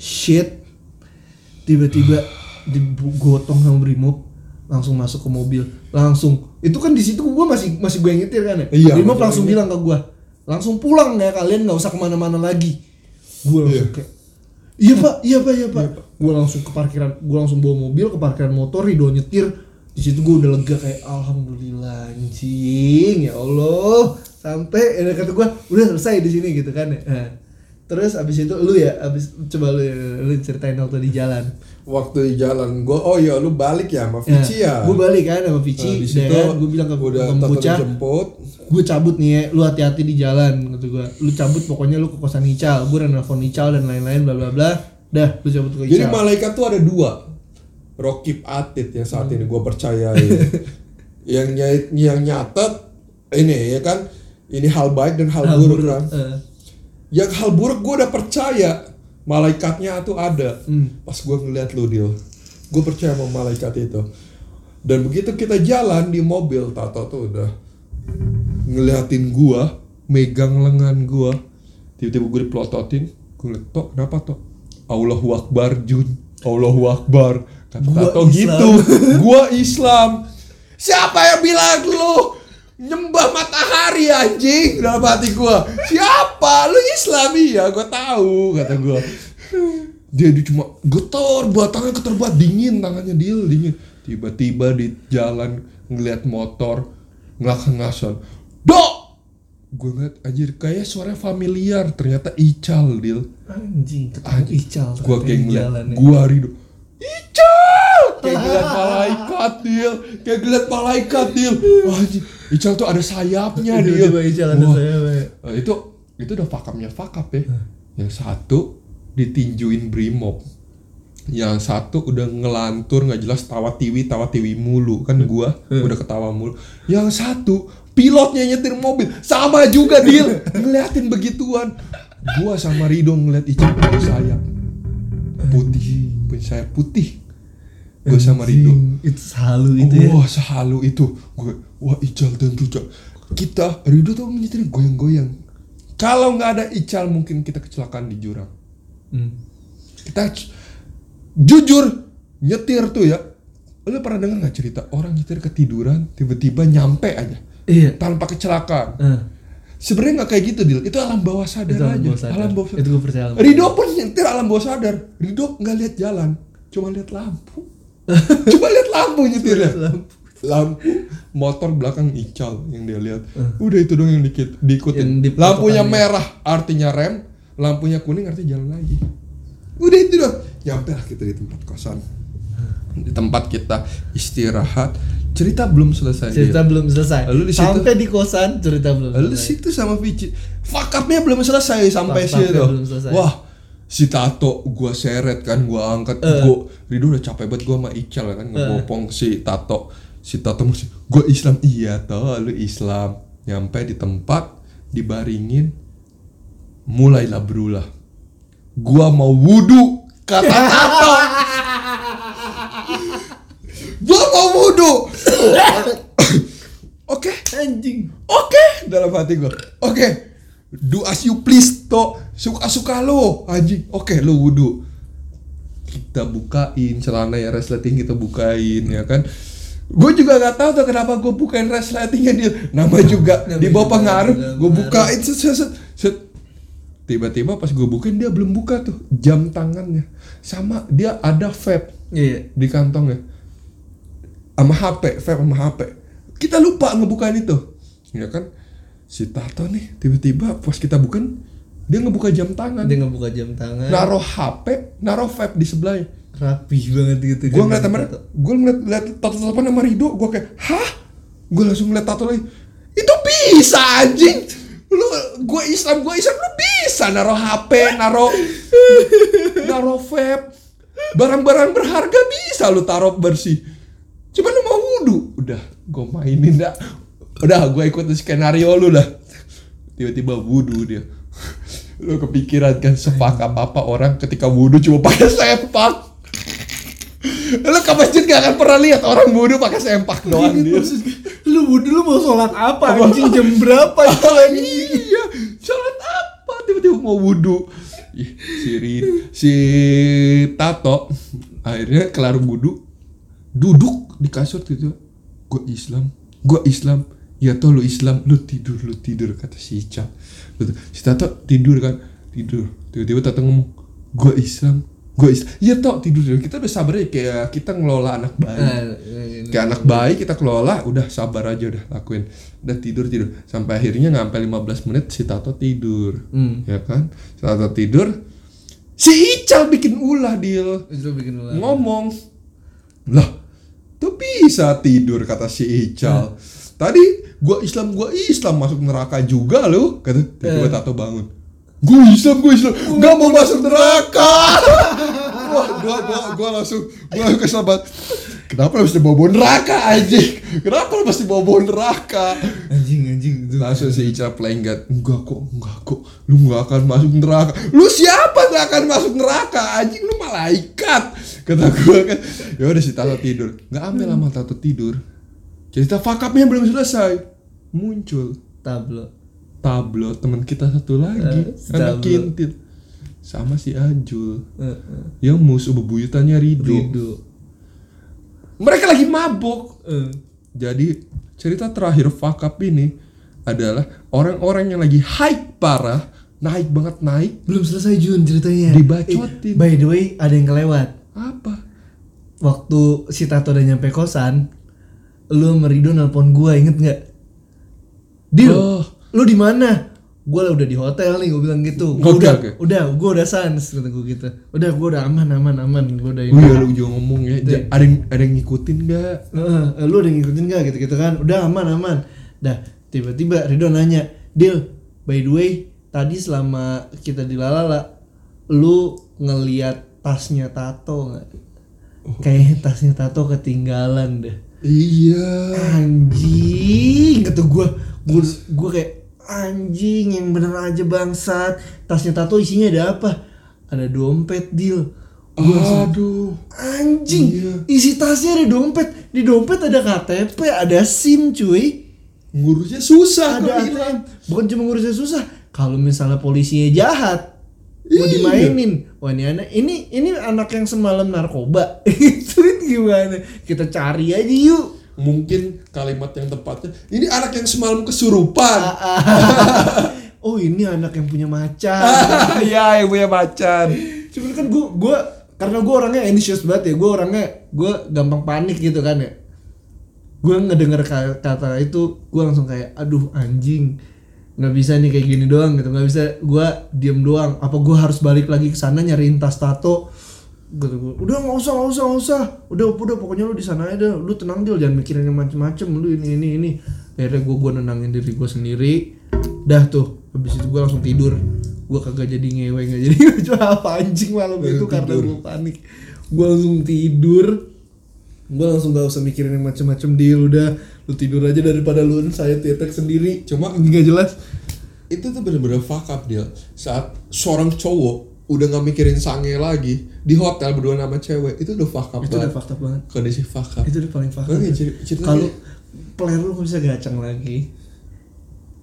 B: shit tiba-tiba digotong sama brimob langsung masuk ke mobil. Langsung itu kan di situ gue masih masih gue yang nyetir kan ya?
A: Iya,
B: brimob langsung bilang ke gue langsung pulang ya kalian nggak usah ke mana-mana lagi. Gue langsung
A: Iya.
B: kayak iya pak iya pak. Iya pak. Gue langsung ke parkiran gue langsung bawa mobil ke parkiran motor Rido nyetir. Di situ gue udah lega kayak alhamdulillah anjing ya allah. Sampai ya kata gue udah selesai di sini gitu kan ya terus abis itu lu ya abis coba lu, lu ceritain waktu di jalan
A: Waktu di jalan gue, oh iya lu balik ya sama Vici ya.
B: gue balik kan sama Vici
A: Nah,
B: dan
A: situ
B: gue bilang ke
A: udah
B: ke
A: dijemput.
B: gue cabut nih ya lu hati-hati di jalan gitu gue lu cabut pokoknya lu ke kosan Ical gue udah nelfon Ical dan lain-lain bla bla bla dah lu cabut ke
A: Jadi
B: Ical
A: malaikat tuh ada dua. Rokib Atit yang saat ini gue percayai. yang nyait, yang nyatet ini ya kan, ini hal baik dan hal,
B: Hal
A: buruk
B: buruk,
A: kan.
B: eh.
A: Yang hal buruk gue udah percaya malaikatnya tuh ada.
B: Hmm.
A: Pas gue ngeliat lu deal, gue percaya sama malaikat itu. Dan begitu kita jalan di mobil, Tato tuh udah ngeliatin gua, megang lengan gua, tiba-tiba gue dipelototin, gue gue ngeliat tok kenapa tok Allahu Akbar Jun Allahu Akbar kata
B: Gua
A: Tato
B: Islam.
A: gitu gua Islam siapa yang bilang lu nyembah matahari anjing. Dalam hati gua siapa? Lu Islam iya gua tahu kata gua. Dia, cuma getar buat tangan getar buat dingin tangannya dia dingin. Tiba-tiba di jalan ngeliat motor ngelak-ngasan dok! Gue ngeliat anjir kayak suara familiar. Ternyata Ical Dil.
B: Anjing, ketemu
A: Anjing.
B: Ical.
A: gua
B: ternyata
A: kayak ngeliat
B: ya.
A: gua Rido Ical! Kayak ngeliat malaikat Dil. Kayak ngeliat malaikat Dil. Wah, anjing Ical tuh ada sayapnya Dil
B: Tiba-tiba Ical ada sayapnya.
A: Eh, itu itu udah fakapnya fakap ya. Yang satu ditinjuin brimob. Yang satu udah ngelantur nggak jelas tawa tiwi tawa tiwi mulu. Kan gua udah ketawa mulu. Yang satu pilotnya nyetir mobil. Sama juga dia ngeliatin begituan. Gua sama Rido ngeliat Ical punya sayap. Putih. Punya sayap putih. Gua sama Rido.
B: Itu halu itu ya.
A: Wah sehalu itu. Gue Wah Ical dan Ruja Kita Rido tuh menyetir goyang-goyang. Kalau nggak ada Ical mungkin kita kecelakaan di jurang.
B: Hmm.
A: Kita Jujur Nyetir tuh ya. Lu pernah denger nggak cerita? Orang nyetir ketiduran Tiba-tiba nyampe aja.
B: Iya.
A: Tanpa kecelakaan.
B: Eh,
A: Sebenarnya nggak kayak gitu Dil. Itu alam bawah sadar
B: itu alam
A: aja.
B: bawah sadar.
A: Alam bawah sadar
B: Itu gue percaya.
A: Rido pun nyetir alam bawah sadar. Rido nggak lihat jalan Cuma lihat lampu. Cuma lihat lampu nyetirnya.
B: Lampu.
A: Lampu motor belakang ical yang dia lihat. Udah itu dong yang dikit diikutin.
B: Yang di
A: lampunya merah artinya rem. Lampunya kuning artinya jalan lagi. Udah itu dong nyampe lah kita di tempat kosan. Di tempat kita istirahat. Cerita belum selesai
B: Cerita
A: dia.
B: belum selesai.
A: Lalu di situ-
B: Sampai di kosan cerita belum
A: lalu
B: selesai.
A: situ sama Vici. Fakapnya belum selesai sampai
B: Fuck up-nya
A: situ.
B: belum selesai.
A: wah si Tato gua seret kan gua angkat.
B: Eh.
A: gua Rido udah capek banget gua sama Ical kan ngebopong si Tato si Tato masih gua Islam iya toh lu Islam nyampe di tempat dibaringin mulailah berulah gua mau wudhu kata Tato gua mau wudhu oke
B: Anjing.
A: Oke, dalam hati gue. Oke, do as you please to. Suka suka lo, anjing. Oke, lo wudhu. Kita bukain celana ya resleting kita bukain ya kan. Gue juga gak tahu tuh kenapa gue bukain resletingnya dia. Nama juga di bawah pengaruh. Gue bukain set, set, set, set. Tiba-tiba pas gue bukain dia belum buka tuh jam tangannya. Sama dia ada vape
B: Iya.
A: di kantongnya sama HP, vape sama HP. Kita lupa ngebukain itu, ya kan? Si Tato nih tiba-tiba pas kita bukan dia ngebuka jam tangan,
B: Dia ngebuka jam tangan.
A: naruh HP, naruh vape di sebelahnya.
B: Rapih banget gitu.
A: Gue ngeliat sama,
B: Tato.
A: gue ngeliat ngeliat Tato telepon sama Rido, gue kayak, hah? Gue langsung ngeliat Tato lagi, itu bisa anjing. Lu, gue Islam, gue Islam, lu bisa naruh HP, naruh, naruh vape, barang-barang berharga bisa lu taruh bersih. Cuma lu mau wudhu, udah, gue mainin dah. Udah, gue ikutin skenario lu dah. Tiba-tiba wudhu dia. Lu kepikiran kan sepak apa-apa orang ketika wudhu cuma pakai sepak. Lu ke masjid gak akan pernah lihat orang wudhu pakai sempak doang dia.
B: maksud- Lu wudhu lu mau sholat apa? Anjing jam berapa?
A: iya, sholat apa? Tiba-tiba mau wudhu. Si Rin, si Tato akhirnya kelar wudhu, duduk di kasur gitu. Gue Islam, gue Islam. Ya toh lu Islam, lu tidur, lu tidur kata si Ica. Gitu. Si Tato tidur kan, tidur. Tiba-tiba Tato ngomong, gue Islam, gue Islam. Ya toh tidur. Kita udah sabar ya kayak kita ngelola anak bayi
B: Nah,
A: kayak anak bayi kita kelola udah sabar aja udah lakuin udah tidur tidur sampai akhirnya sampai 15 menit si Tato tidur
B: Hmm.
A: ya kan si Tato tidur si Ical bikin ulah deal
B: Itu bikin ulah.
A: ngomong lah tuh bisa tidur kata si Ical tadi gua Islam gua Islam masuk neraka juga lo kata tiba-tiba
B: Eh.
A: Tato bangun gue Islam gue Islam nggak mau masuk neraka. Wah gua gua gua langsung gua langsung kesel banget kenapa lu mesti bawa bawa neraka anjing? Kenapa lu mesti bawa bawa neraka?
B: Anjing anjing itu.
A: langsung si Ica playing God enggak kok enggak kok. Lu nggak akan masuk neraka. Lu siapa nggak akan masuk neraka anjing? Lu malaikat. Kata gua kan ya udah si Tato tidur. Nggak ambil lama Tato tidur. Cerita fakapnya belum selesai. Muncul.
B: Tablo.
A: Tablo teman kita satu lagi
B: Eh, si
A: anak kintil sama si Ajul
B: Heeh.
A: yang musuh bebuyutannya Rido.
B: Rido.
A: Mereka lagi mabuk.
B: Eh.
A: Jadi cerita terakhir fuck up ini adalah orang-orang yang lagi hype parah, naik banget naik.
B: Belum selesai Jun ceritanya.
A: Dibacotin.
B: Eh, by the way, ada yang kelewat.
A: Apa?
B: Waktu si Tato udah nyampe kosan, lu sama Rido nelpon gua, inget nggak? Dil,
A: Oh.
B: Lu di mana? Gua lah udah di hotel nih, gua bilang gitu. Gua
A: Oke,
B: udah,
A: oke.
B: udah, gua udah sans, kata gua gitu. Udah, gua udah aman, aman, aman. Gua udah ini.
A: Wih, lu juga ngomong ya. Ja- Ada yang, ada yang ngikutin gak?
B: Heeh, lu udah ngikutin gak gitu-gitu kan? Udah aman aman. Dah tiba-tiba Ridho nanya, Dil, by the way, tadi selama kita di Lalala, lu ngeliat tasnya Tato nggak? Kayaknya tasnya Tato ketinggalan deh.
A: Iya.
B: Anjing, kata gua, gua, gua kayak anjing yang bener aja bangsat. Tasnya Tato isinya ada apa? Ada dompet, Dil. Gua
A: Aduh.
B: Anjing,
A: Iya.
B: isi tasnya ada dompet. Di dompet ada KTP, ada SIM, cuy.
A: Ngurusnya susah
B: Ada. ATM. Bukan cuma ngurusnya susah. Kalau misalnya polisinya jahat, mau
A: Iya.
B: dimainin. Wah ini anak, ini ini anak yang semalam narkoba. Itu gimana? Kita cari aja yuk.
A: Mungkin kalimat yang tepatnya ini anak yang semalam kesurupan.
B: oh ini anak yang punya macan.
A: Iya, yang punya macan.
B: Cuman kan gue gue karena gue orangnya anxious banget ya. Gue orangnya gue gampang panik gitu kan ya. Gue ngedenger ka- kata itu gue langsung kayak aduh anjing nggak bisa nih kayak gini doang gitu nggak bisa gue diem doang apa gue harus balik lagi ke sana nyariin tas tato gitu gua, udah nggak usah nggak usah nggak usah. Udah udah pokoknya lu di sana aja lu tenang dil. Jangan mikirin yang macem-macem. Lu ini ini ini. Akhirnya gue gue nenangin diri gue sendiri. Dah tuh habis itu gue langsung tidur. Gue kagak jadi ngewe nggak jadi cuma apa. Anjing malam itu karena
A: tidur.
B: gue panik. Gue langsung tidur. Gue langsung gak usah mikirin yang macem-macem deal udah lu tidur aja daripada lu. Saya tetek sendiri.
A: Cuma
B: nggak jelas.
A: itu tuh bener-bener fuck up dia saat seorang cowok udah nggak mikirin sange lagi di hotel berdua sama cewek itu udah fuck up
B: itu udah fakta banget.
A: Kondisi fuck up.
B: Itu udah paling
A: ceri- ceritanya-
B: kalau player lu nggak bisa gacang lagi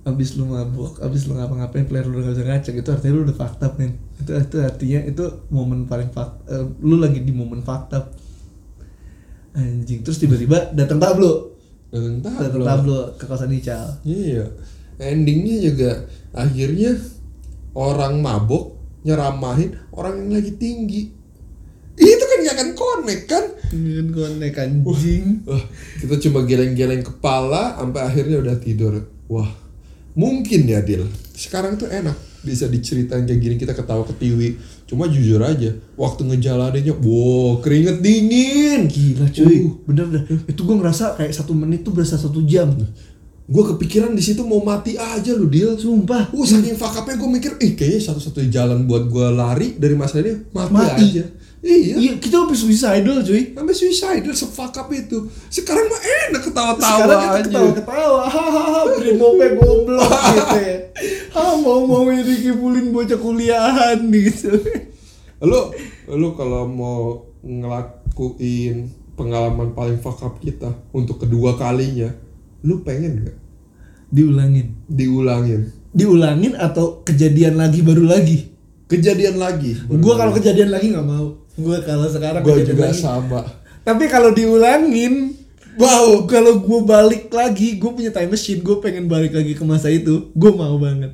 B: abis lu mabuk abis lu ngapa-ngapain player lu udah gak bisa gacang itu artinya lu udah fakta men. Itu itu artinya itu momen paling fakta lu lagi di momen fakta anjing terus tiba-tiba datang tablo datang tablo ke kosan Ical.
A: Iya. Endingnya juga akhirnya orang mabok nyeramahin orang yang lagi tinggi itu kan gak akan connect kan
B: kan konek anjing
A: Wah, kita cuma geleng-geleng kepala sampai akhirnya udah tidur. Wah, mungkin ya Dil. Sekarang tuh enak bisa diceritain kayak gini kita ketawa ketiwi. Cuma jujur aja, waktu ngejalaninnya, wow keringet dingin.
B: Gila cuy,
A: Uh.
B: bener bener. Itu gue ngerasa kayak satu menit tuh berasa satu jam.
A: Gue kepikiran di situ mau mati aja lu Dil.
B: Sumpah.
A: Uh, saking fuck up-nya gue mikir, ih kayaknya satu-satunya jalan buat gue lari dari masalah ini mati,
B: Mati.
A: aja. Iya.
B: Iya, kita sampai suicidal cuy.
A: Sampai suicidal se-fuck up itu. Sekarang mah enak ketawa-tawa
B: Sekarang kita
A: aja.
B: ketawa-ketawa, hahaha, brimope goblok gitu ya. Ha, mau mau ini kibulin bocah kuliahan gitu.
A: lu lu kalau mau ngelakuin pengalaman paling fuck up kita untuk kedua kalinya lu pengen gak
B: Diulangin.
A: diulangin
B: Diulangin atau kejadian lagi baru lagi?
A: kejadian lagi
B: Gue kalau kejadian lagi nggak mau. Gue kalau sekarang
A: gue juga
B: lagi.
A: sama
B: Tapi kalau diulangin, wow, kalau gue balik lagi, gue punya time machine, gue pengen balik lagi ke masa itu, gue mau banget.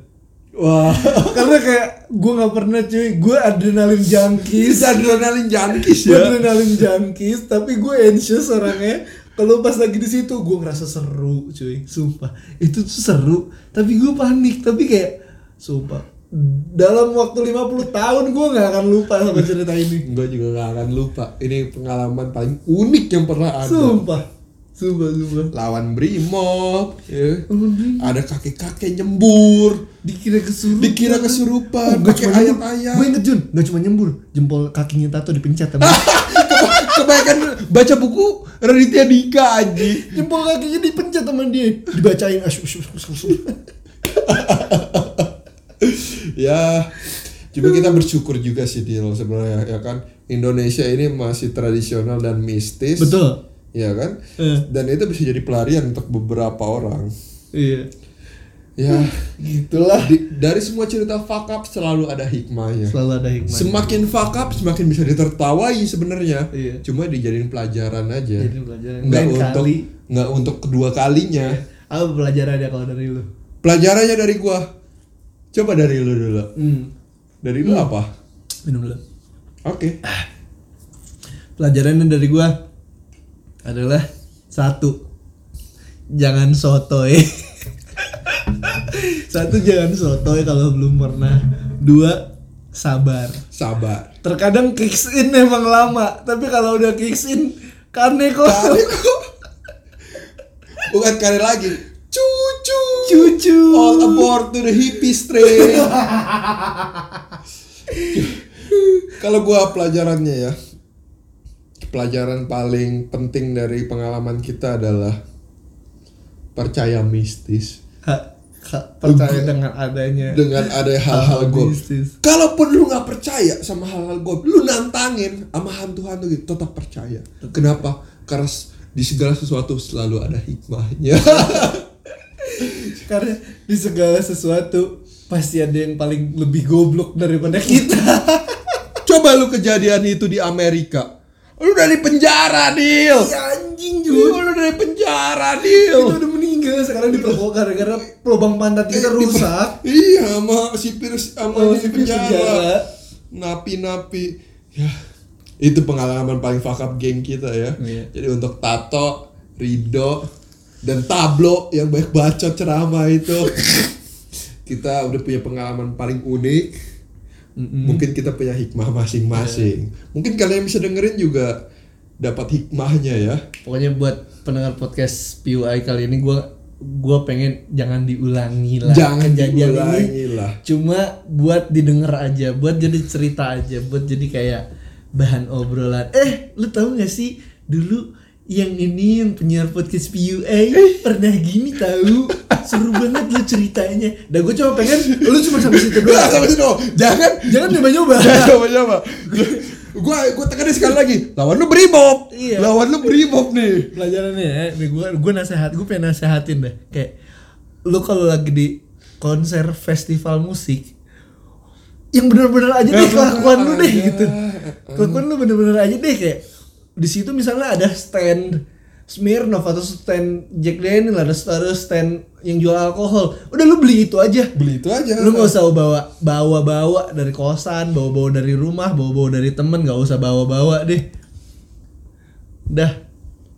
A: wah
B: Karena kayak gue nggak pernah cuy, gue adrenalin junkies,
A: adrenalin junkies ya
B: adrenalin junkies, tapi gue anxious orangnya. Kalau pas lagi di situ, gue ngerasa seru cuy, sumpah. Itu tuh seru, tapi gue panik, tapi kayak, sumpah. Dalam waktu 50 tahun gue nggak akan lupa sama cerita ini.
A: gue juga gak akan lupa ini pengalaman paling unik yang pernah ada
B: Sumpah, sumpah, sumpah.
A: lawan brimob ya. Ada kakek-kakek nyembur
B: dikira kesurupan
A: dikira kesurupan
B: Oh,
A: pakai
B: cuma nyembur.
A: ayat-ayat
B: gue inget Jun gak cuma nyembur jempol kakinya tato dipencet
A: Kebanyakan baca buku Raditya Dika aja.
B: jempol kakinya dipencet sama dia dibacain
A: ya, cuma kita bersyukur juga sih Dil sebenarnya ya kan. Indonesia ini masih tradisional dan mistis.
B: betul
A: Ya kan?
B: Eh.
A: Dan itu bisa jadi pelarian untuk beberapa orang.
B: iya
A: ya
B: gitulah.
A: Di- dari semua cerita fuck up selalu ada hikmahnya.
B: Selalu ada hikmah
A: semakin fuck up semakin bisa ditertawai sebenarnya.
B: Iya.
A: cuma dijadiin pelajaran aja.
B: Jadi pelajaran.
A: Nggak
B: lain
A: untuk
B: kali.
A: nggak untuk kedua kalinya.
B: Apa pelajarannya kalau dari lu?
A: Pelajarannya dari gua. Coba dari lu dulu.
B: Hmm.
A: dari lu apa?
B: Minum dulu.
A: Oke.
B: Pelajarannya dari gua adalah satu. Jangan sotoy satu jangan sotoy kalau belum pernah. Dua sabar.
A: Sabar.
B: Terkadang kicks in emang lama tapi kalau udah kicks in kane kok.
A: Bukan kali lagi. Cucu.
B: Cucu.
A: All aboard to the hippies train kalau gua pelajarannya ya pelajaran paling penting dari pengalaman kita adalah percaya mistis.
B: Ha- percaya dengan adanya
A: dengan ada hal-hal
B: mistis.
A: Kalaupun lu nggak percaya sama hal-hal goib, lu nantangin sama hantu-hantu gitu, tetap percaya. Kenapa? Karena di segala sesuatu selalu ada hikmahnya.
B: karena di segala sesuatu pasti ada yang paling lebih goblok daripada kita
A: Coba lu kejadian itu di Amerika. Lu dari penjara, Dil.
B: ya anjing
A: Lu
B: juga
A: dari penjara,
B: udah meninggal sekarang diperkosa gara-gara lubang pantat kita rusak
A: Iya, sama sipir sama
B: Oh,
A: di penjara. Napi-napi. Ya. Itu pengalaman paling fuck up geng kita ya.
B: Iya.
A: Jadi untuk Tato, Rido, dan Tablo yang baik bacot ceramah itu. kita udah punya pengalaman paling unik. Mungkin kita punya hikmah masing-masing. Mungkin kalian bisa dengerin juga dapat hikmahnya ya.
B: pokoknya buat pendengar podcast PUI kali ini gua gua pengen jangan diulangi lah.
A: Jangan
B: kejadian
A: diulangi
B: ini
A: lah.
B: cuma buat didengar aja buat jadi cerita aja buat jadi kayak bahan obrolan. Eh lu tahu gak sih dulu yang ini yang penyiar podcast PUI pernah gini tahu? Seru banget lu ceritanya. Dan gue cuma pengen lu cuma sampai situ doang.
A: sama itu dong. Jangan.
B: Jangan nyoba-nyoba.
A: Coba coba gua gua tekenin sekali lagi lawan lu berimob
B: Iya.
A: lawan lu berimob nih.
B: Pelajarannya ya nih gue gue nasehat gue pengen nasehatin deh. Kayak lu kalau lagi di konser festival musik yang bener-bener aja deh
A: Yang
B: kelakuan lu deh
A: aja.
B: gitu. Kelakuan lu bener-bener aja deh kayak di situ misalnya ada stand Smirnoff atau stand Jack Daniel ada ada stand yang jual alkohol. Udah lu beli itu aja.
A: Beli itu aja.
B: Lu nggak usah bawa bawa bawa dari kosan bawa bawa dari rumah bawa bawa dari temen nggak usah bawa bawa deh. Dah.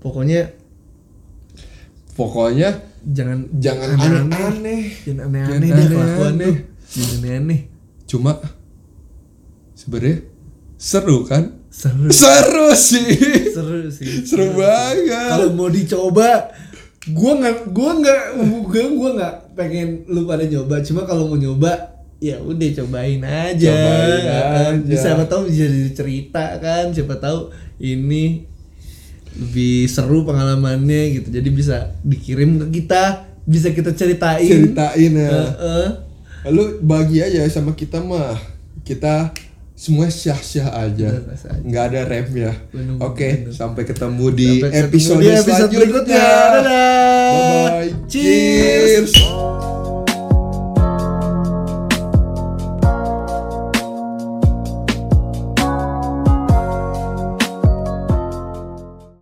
B: Pokoknya
A: pokoknya
B: jangan
A: jangan aneh-aneh.
B: jangan aneh-aneh
A: Jangan
B: deh kelakuannya jangan aneh-aneh.
A: Cuma sebenarnya seru kan
B: seru.
A: Seru sih.
B: Seru sih.
A: Seru banget.
B: Kalau mau dicoba gua nggak gua nggak gua gua nggak pengen lu pada nyoba. Cuma kalau mau nyoba ya udah cobain aja,
A: Cobain aja.
B: siapa tahu bisa jadi cerita kan? Siapa tahu ini lebih seru pengalamannya gitu. Jadi bisa dikirim ke kita bisa kita ceritain.
A: Ceritain ya.
B: Heeh.
A: lalu bagi aja sama kita mah. Kita semua syah-syah aja nggak ada rem ya oke
B: bener.
A: sampai ketemu di
B: Sampai ketemu
A: episode,
B: di episode
A: selanjutnya.
B: Dadah.
A: bye bye
B: Cheers.
A: cheers.